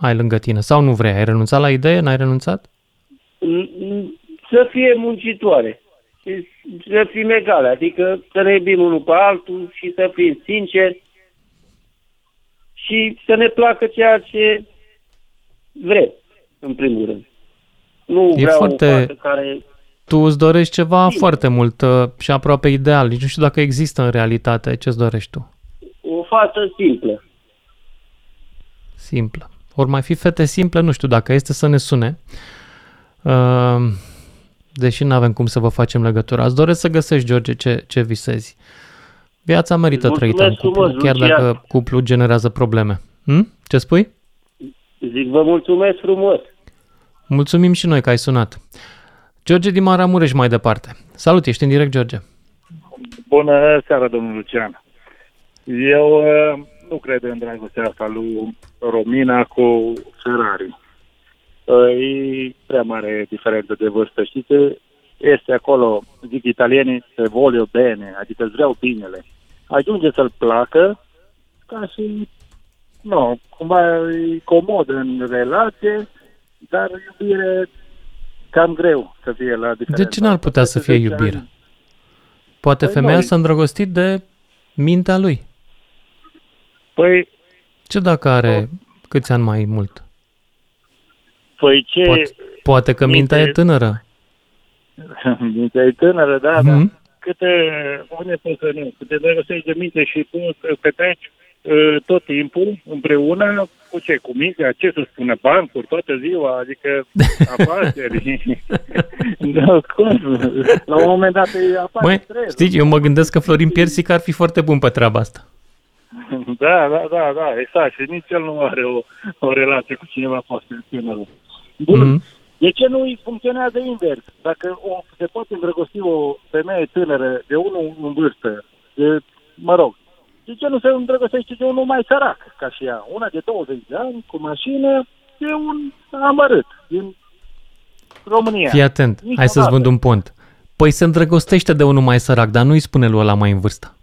ai lângă tine? Sau nu vrei? Ai renunțat la idee? N-ai renunțat? N- n- Să fie muncitoare. Și să fim egale. Adică să ne iubim unul pe altul și să fim sinceri și să ne placă ceea ce vrem, în primul rând. Nu E vreau foarte- o fată care... Tu îți dorești ceva foarte mult uh, și aproape ideal. Nici nu știu dacă există în realitate. Ce-ți dorești tu? O fată simplă. Simplă. Ori mai fi fete simple, nu știu dacă este să ne sune. Uh, deși nu avem cum să vă facem legătura. Îți doresc să găsești, George, ce, ce visezi. Viața merită Mulțumesc trăită în cuplu, frumos, chiar Lucian. dacă cuplu generează probleme. Hm? Ce spui? Zic, vă mulțumesc frumos. Mulțumim și noi că ai sunat. George din Maramureș mai departe. Salut, ești în direct, George. Bună seara, domnul Lucian. Eu uh, nu cred în dragostea asta lui Romina cu Ferrari. Uh, e prea mare diferență de vârstă. Știți, este acolo, zic italienii, se voglio bene, adică îți vreau binele. Ajunge să-l placă ca și, nu, cumva e comod în relație, dar iubire cam greu să fie la diferență. De ce n-ar putea să fie Peste 10 ani. iubire? Poate Păi femeia noi- s-a îndrăgostit de mintea lui. Păi, Ce dacă are câți ani mai mult? păi ce... Poate, poate că mintea e tânără. Mintea e tânără, da, Mhm. da. Câte, unde poți să nu, câte dragostea de minte și poți să petreci uh, tot timpul împreună cu ce? Cu mintea? Ce să spună? Bancuri toată ziua? Adică afaceri? da, cum? La un moment dat e apare Măi, stres. știi, eu mă gândesc că Florin Piersic ar fi foarte bun pe treaba asta. Da, da, da, da, exact. Și nici el nu are o, o relație cu cineva foarte tânăr. Bun. Mhm. De ce nu îi funcționează invers? Dacă o, se poate îndrăgosti o femeie tânără de unul în vârstă, de, mă rog, de ce nu se îndrăgostește de unul mai sărac ca și ea? Una de 20 de ani, cu mașină, e un amărât din România. Fii atent, hai să-ți Niciodată. vând un pont. Păi se îndrăgostește de unul mai sărac, dar nu îi spune lui ăla mai în vârstă.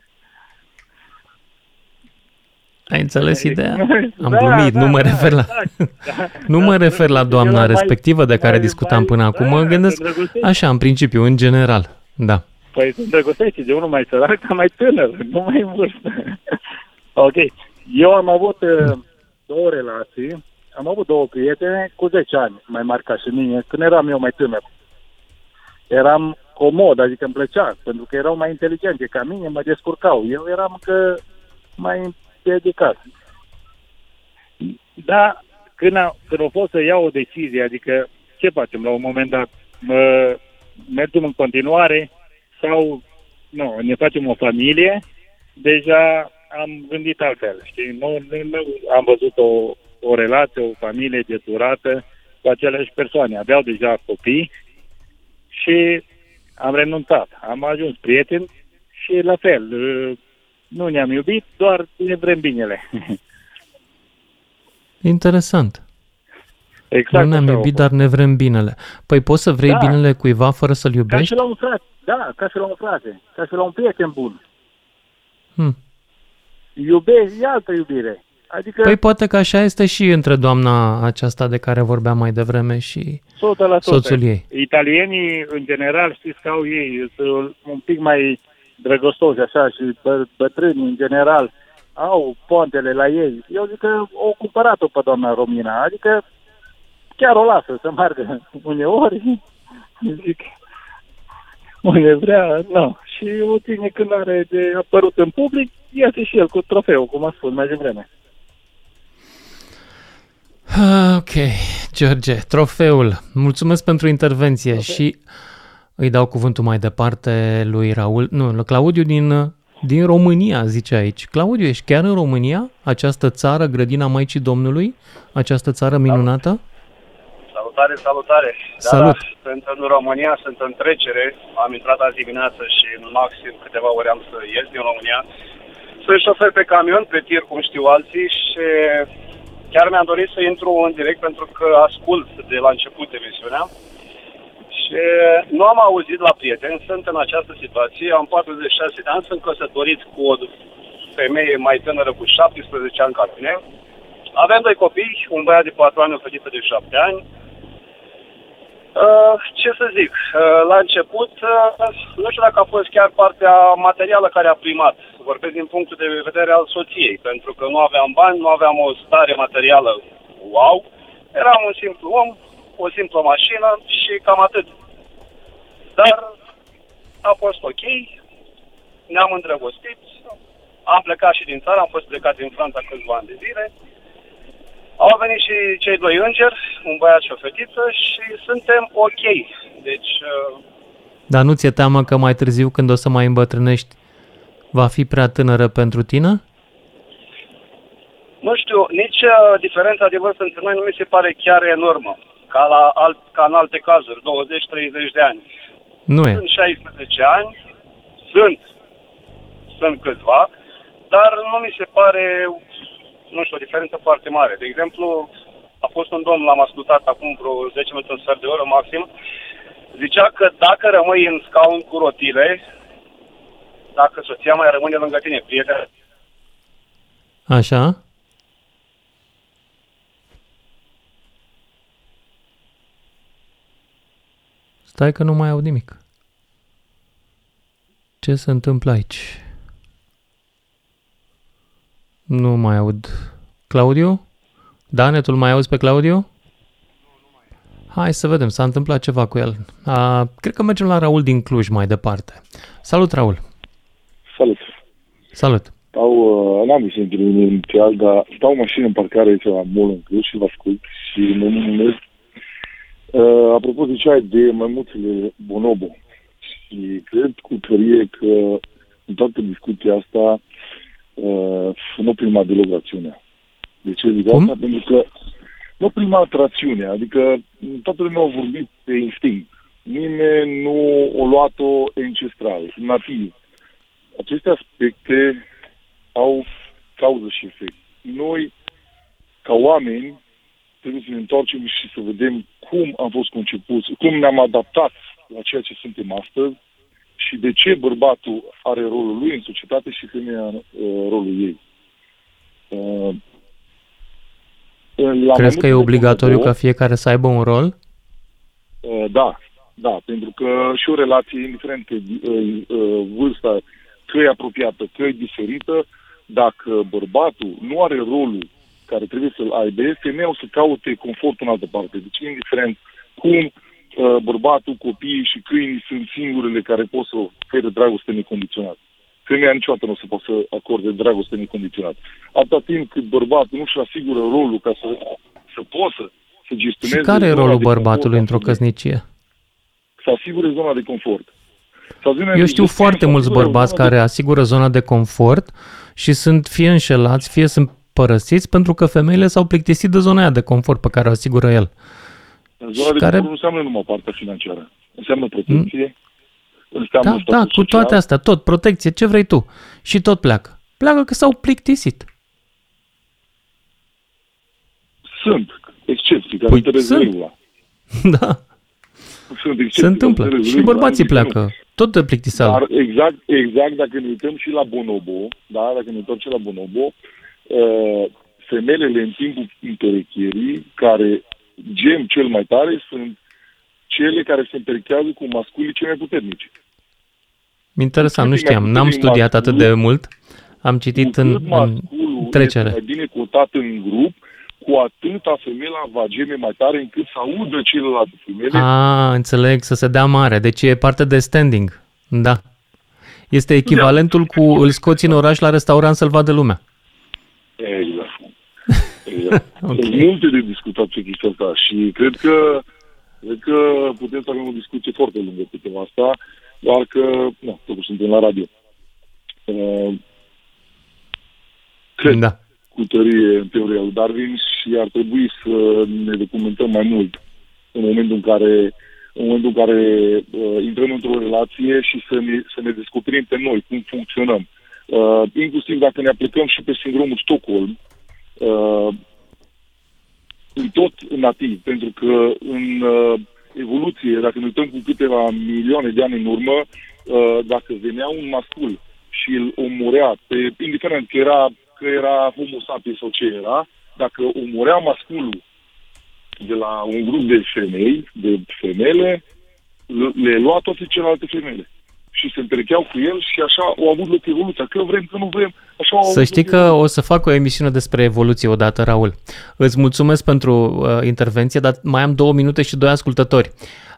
Ai înțeles ideea? Am Da, glumit, da, nu mă da, refer la... exact, nu mă refer la doamna Era mai- respectivă de care mai- discutam mai- până acum, mă da, gândesc te îndrăgostești. așa, în principiu, în general. Da. Păi te îndrăgostești de unul mai sărac, dar mai tânăr, nu mai în vârstă. ok. Eu am avut uh, două relații, am avut două prietene cu 10 ani mai mari ca și mine, când eram eu mai tânăr. Eram comod, adică îmi plăcea, pentru că erau mai inteligente ca mine, mă descurcau. Eu eram încă mai împiedicat. Da, când a, când a fost să iau o decizie, adică ce facem la un moment dat? Mă, mergem în continuare sau nu, ne facem o familie? Deja am gândit altfel, știi? Nu, nu, nu am văzut o, o relație, o familie de durată cu aceleași persoane. Aveau deja copii și am renunțat. Am ajuns prieteni și la fel, nu ne-am iubit, doar ne vrem binele. Interesant. Exact nu ne-am așa a iubit, fost. dar ne vrem binele. Păi poți să vrei Da. binele cuiva fără să-l Ca iubești? și la un frate, da, ca și la un frate, ca și la un prieten bun. Hmm. Iubești, e altă iubire. Adică Păi poate că așa este și între doamna aceasta de care vorbeam mai devreme și 100%. soțul ei. Italienii, în general, știți că au ei, sunt un pic mai drăgostoși așa și bă, bătrâni, în general, au poantele la ei. Eu zic că au cumpărat-o pe doamna Romina, adică chiar o lasă să meargă uneori. Zic, unde vrea, nu. Și o ține când are de apărut în public, iese și el cu trofeu, cum a spus mai devreme. Ah, Ok, George, trofeul. Mulțumesc pentru intervenție și îi dau cuvântul mai departe lui Raul, nu, lui Claudiu din, din România, zice aici. Claudiu, ești chiar în România? Această țară, grădina Maicii Domnului? Această țară minunată? Salutare, salutare. Salut. Da, sunt în România, sunt în trecere. Am intrat azi dimineață și în maxim câteva ore am să ies din România. Sunt șofer pe camion, pe tir, cum știu alții și chiar mi-am dorit să intru în direct pentru că ascult de la început emisiunea. Și nu am auzit la prieteni, sunt în această situație, am 46 de ani, sunt căsătorit cu o femeie mai tânără cu 17 ani ca mine. Avem doi copii, un băiat de 4 ani, o fetiță de 7 ani. Uh, ce să zic, uh, la început, uh, nu știu dacă a fost chiar partea materială care a primat. Vorbesc din punctul de vedere al soției, pentru că nu aveam bani, nu aveam o stare materială wow. Eram un simplu om, o simplă mașină și cam atât. Dar a fost ok, ne-am îndrăgostit, am plecat și din țară, am fost plecat din Franța câțiva ani de zile. Au venit și cei doi îngeri, un băiat și o fetiță și suntem ok. Deci, uh, Dar nu ți-e teamă că mai târziu, când o să mai îmbătrânești, va fi prea tânără pentru tine? nu știu, nici uh, diferența de vârstă între noi nu mi se pare chiar enormă, ca, la alt, ca în alte cazuri, 20-30 de ani. Nu e. Sunt 16 ani, sunt, sunt câțiva, dar nu mi se pare, nu știu, o diferență foarte mare. De exemplu, a fost un domn, l-am ascultat acum vreo 10 minute, un sfert de oră maxim, zicea că dacă rămâi în scaun cu rotile, dacă soția mai rămâne lângă tine, prieten, Așa? Stai că nu mai aud nimic. Ce se întâmplă aici? Nu mai aud. Claudiu? Dane, tu mai auzi pe Claudiu? Hai să vedem, s-a întâmplat ceva cu el. A, cred că mergem la Raul din Cluj mai departe. Salut, Raul! Salut. Salut! Stau, uh, n-am ieșit într-un inițial, dar stau în mașină în parcare aici la mall în Cluj și vă ascult și mă numesc. Uh, apropo, ziceai de mămuțele Bonobo și cred cu tărie că în toată discuția asta uh, nu prima deloc rațiunea. De ce zic Cum? asta? Pentru că nu prima rațiune, adică toată lumea a vorbit pe instinct. Nimeni nu a luat-o ancestral, nativ. Aceste aspecte au cauză și efect. Noi, ca oameni, trebuie să ne întoarcem și să vedem cum am fost concepuți, cum ne-am adaptat la ceea ce suntem astăzi și de ce bărbatul are rolul lui în societate și femeia uh, rolul ei. Uh, la Crezi că e mai multe obligatoriu două, ca fiecare să aibă un rol? Uh, Da, da, pentru că și o relație, indiferent că uh, uh, vârsta, că e apropiată, că e diferită, dacă bărbatul nu are rolul care trebuie să-l aibă, femeia o să caute confortul în altă parte. Deci, indiferent cum uh, bărbatul, copiii și câinii sunt singurele care pot să ofere dragoste necondiționată. Femeia niciodată nu o să poată să acorde dragoste necondiționată. Atâta timp cât bărbatul nu-și asigură rolul ca să, să poată să gestioneze... Și care e zona rolul de confort bărbatului a într-o femeii. căsnicie? Să asigure zona de confort. Să asigure- Eu știu să foarte mulți asigure bărbați zona de- care asigură zona de confort și sunt fie înșelați, fie sunt părăsiți pentru că femeile s-au plictisit de zona aia de confort pe care o asigură el. Zona de care- confort nu înseamnă numai partea financiară. Înseamnă protecție, înseamnă Da, statul da, cu social. toate astea, tot, protecție, ce vrei tu. Și tot pleacă. Pleacă că s-au plictisit. Sunt excepții care Păi întăresc sunt. regula. da, Sunt excepții se întâmplă. care întăresc Și regula, bărbații nu zic că nu. pleacă. Tot de plictiseală. Dar exact, exact dacă ne uităm și la bonobo, da, dacă ne uităm și la bonobo, uh, femelele în timpul împerecherii, care gem cel mai tare, sunt cele care se împerechează cu masculii cei mai puternici. Interesant, nu știam. N-am studiat atât de mult. Am citit în, în Masculul trecere. este mai bine cotat în grup, cu atâta femeia va geme mai tare încât să audă celelalte femele. A, înțeleg, să se dea mare. Deci e parte de standing. Da. Este echivalentul cu îl scoți în oraș la restaurant să-l vadă lumea. Exact. exact. okay. Sunt multe de discutat pe chestia asta și cred că, cred că putem să avem o discuție foarte lungă pe tema asta, doar că, nu, totuși suntem la radio. Uh, cred Da. cu tărie în teoria lui Darwin și ar trebui să ne documentăm mai mult în momentul în care în momentul în care uh, intrăm într-o relație și să ne, să ne descoperim pe noi cum funcționăm. Uh, inclusiv dacă ne aplicăm și pe sindromul Stockholm, uh, în tot nativ, pentru că în uh, evoluție, dacă ne uităm cu câteva milioane de ani în urmă, uh, dacă venea un mascul și îl omurea, pe, indiferent că era, că era homo sapiens sau ce era, dacă omurea masculul de la un grup de femei, de femele, le- le lua toate celelalte femele. Și se întrecheau cu el și așa au avut loc evoluția. Că vrem, că nu vrem, așa au Să avut știi loc că o să fac o emisiune despre evoluție odată, Raul. Îți mulțumesc pentru uh, intervenție, dar mai am două minute și doi ascultători.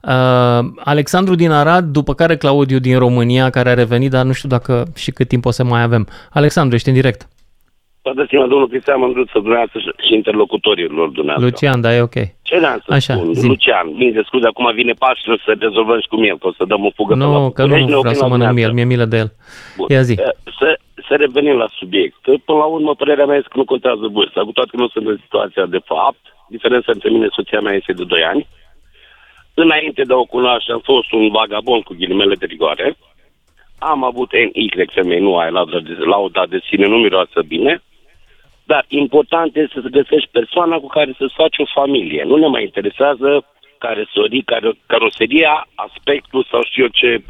Uh, Alexandru din Arad, după care Claudiu din România, care a revenit, dar nu știu dacă și cât timp o să mai avem. Alexandru, ești în direct. Toată stima, domnul Cristian Mândruță, dumneavoastră și- și interlocutorilor dumneavoastră. Lucian, da, e ok. Ce vreau să Așa, spun? zi. Lucian, bine, scuze, acum vine Paștele să rezolvăm și cu el, că o să dăm o fugă pe la Nu, că nu București, ne vreau oprim să la mănânc miel, dumneavoastră. mi-e milă de el. Bun. Ia zi. Eh, Să, să revenim la subiect. Până la urmă, părerea mea este că nu contează vârsta, cu toate că nu sunt în situația de fapt. Diferența între mine și soția mea este de 2 ani. Înainte de a o cunoaște, am fost un vagabond cu ghilimele de rigoare. Am avut NY femei, nu ai lauda de, lauda de sine, nu miroasă bine. Dar important este să găsești persoana cu care să-ți faci o familie. Nu ne mai interesează caroserii, care, caroseria, aspectul sau știu eu ce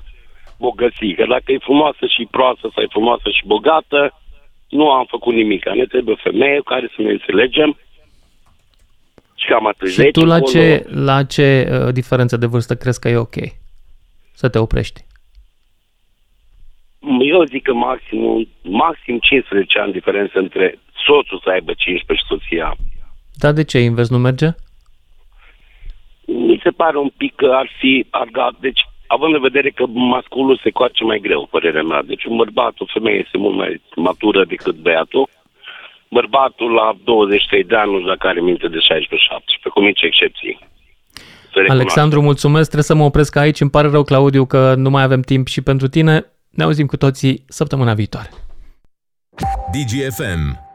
bogății. Că dacă e frumoasă și proastă sau e frumoasă și bogată, nu am făcut nimic. Ne trebuie o femeie cu care să ne înțelegem și cam atât. Și tu la ce, la ce uh, diferență de vârstă crezi că e ok să te oprești? Eu zic că maxim, maxim 15 ani diferență între soțul să aibă 15 și soția. Dar de ce invers nu merge? Mi se pare un pic că ar fi argat. Deci, având în vedere că masculul se coace mai greu, părerea mea. Deci un bărbat, o femeie este mult mai matură decât băiatul. Bărbatul la 23 de ani nu știu dacă are minte de 16-17, cu mici excepții. Să recunoaștem. Alexandru, mulțumesc, trebuie să mă opresc aici. Îmi pare rău, Claudiu, că nu mai avem timp și pentru tine. Ne auzim cu toții săptămâna viitoare. DGFM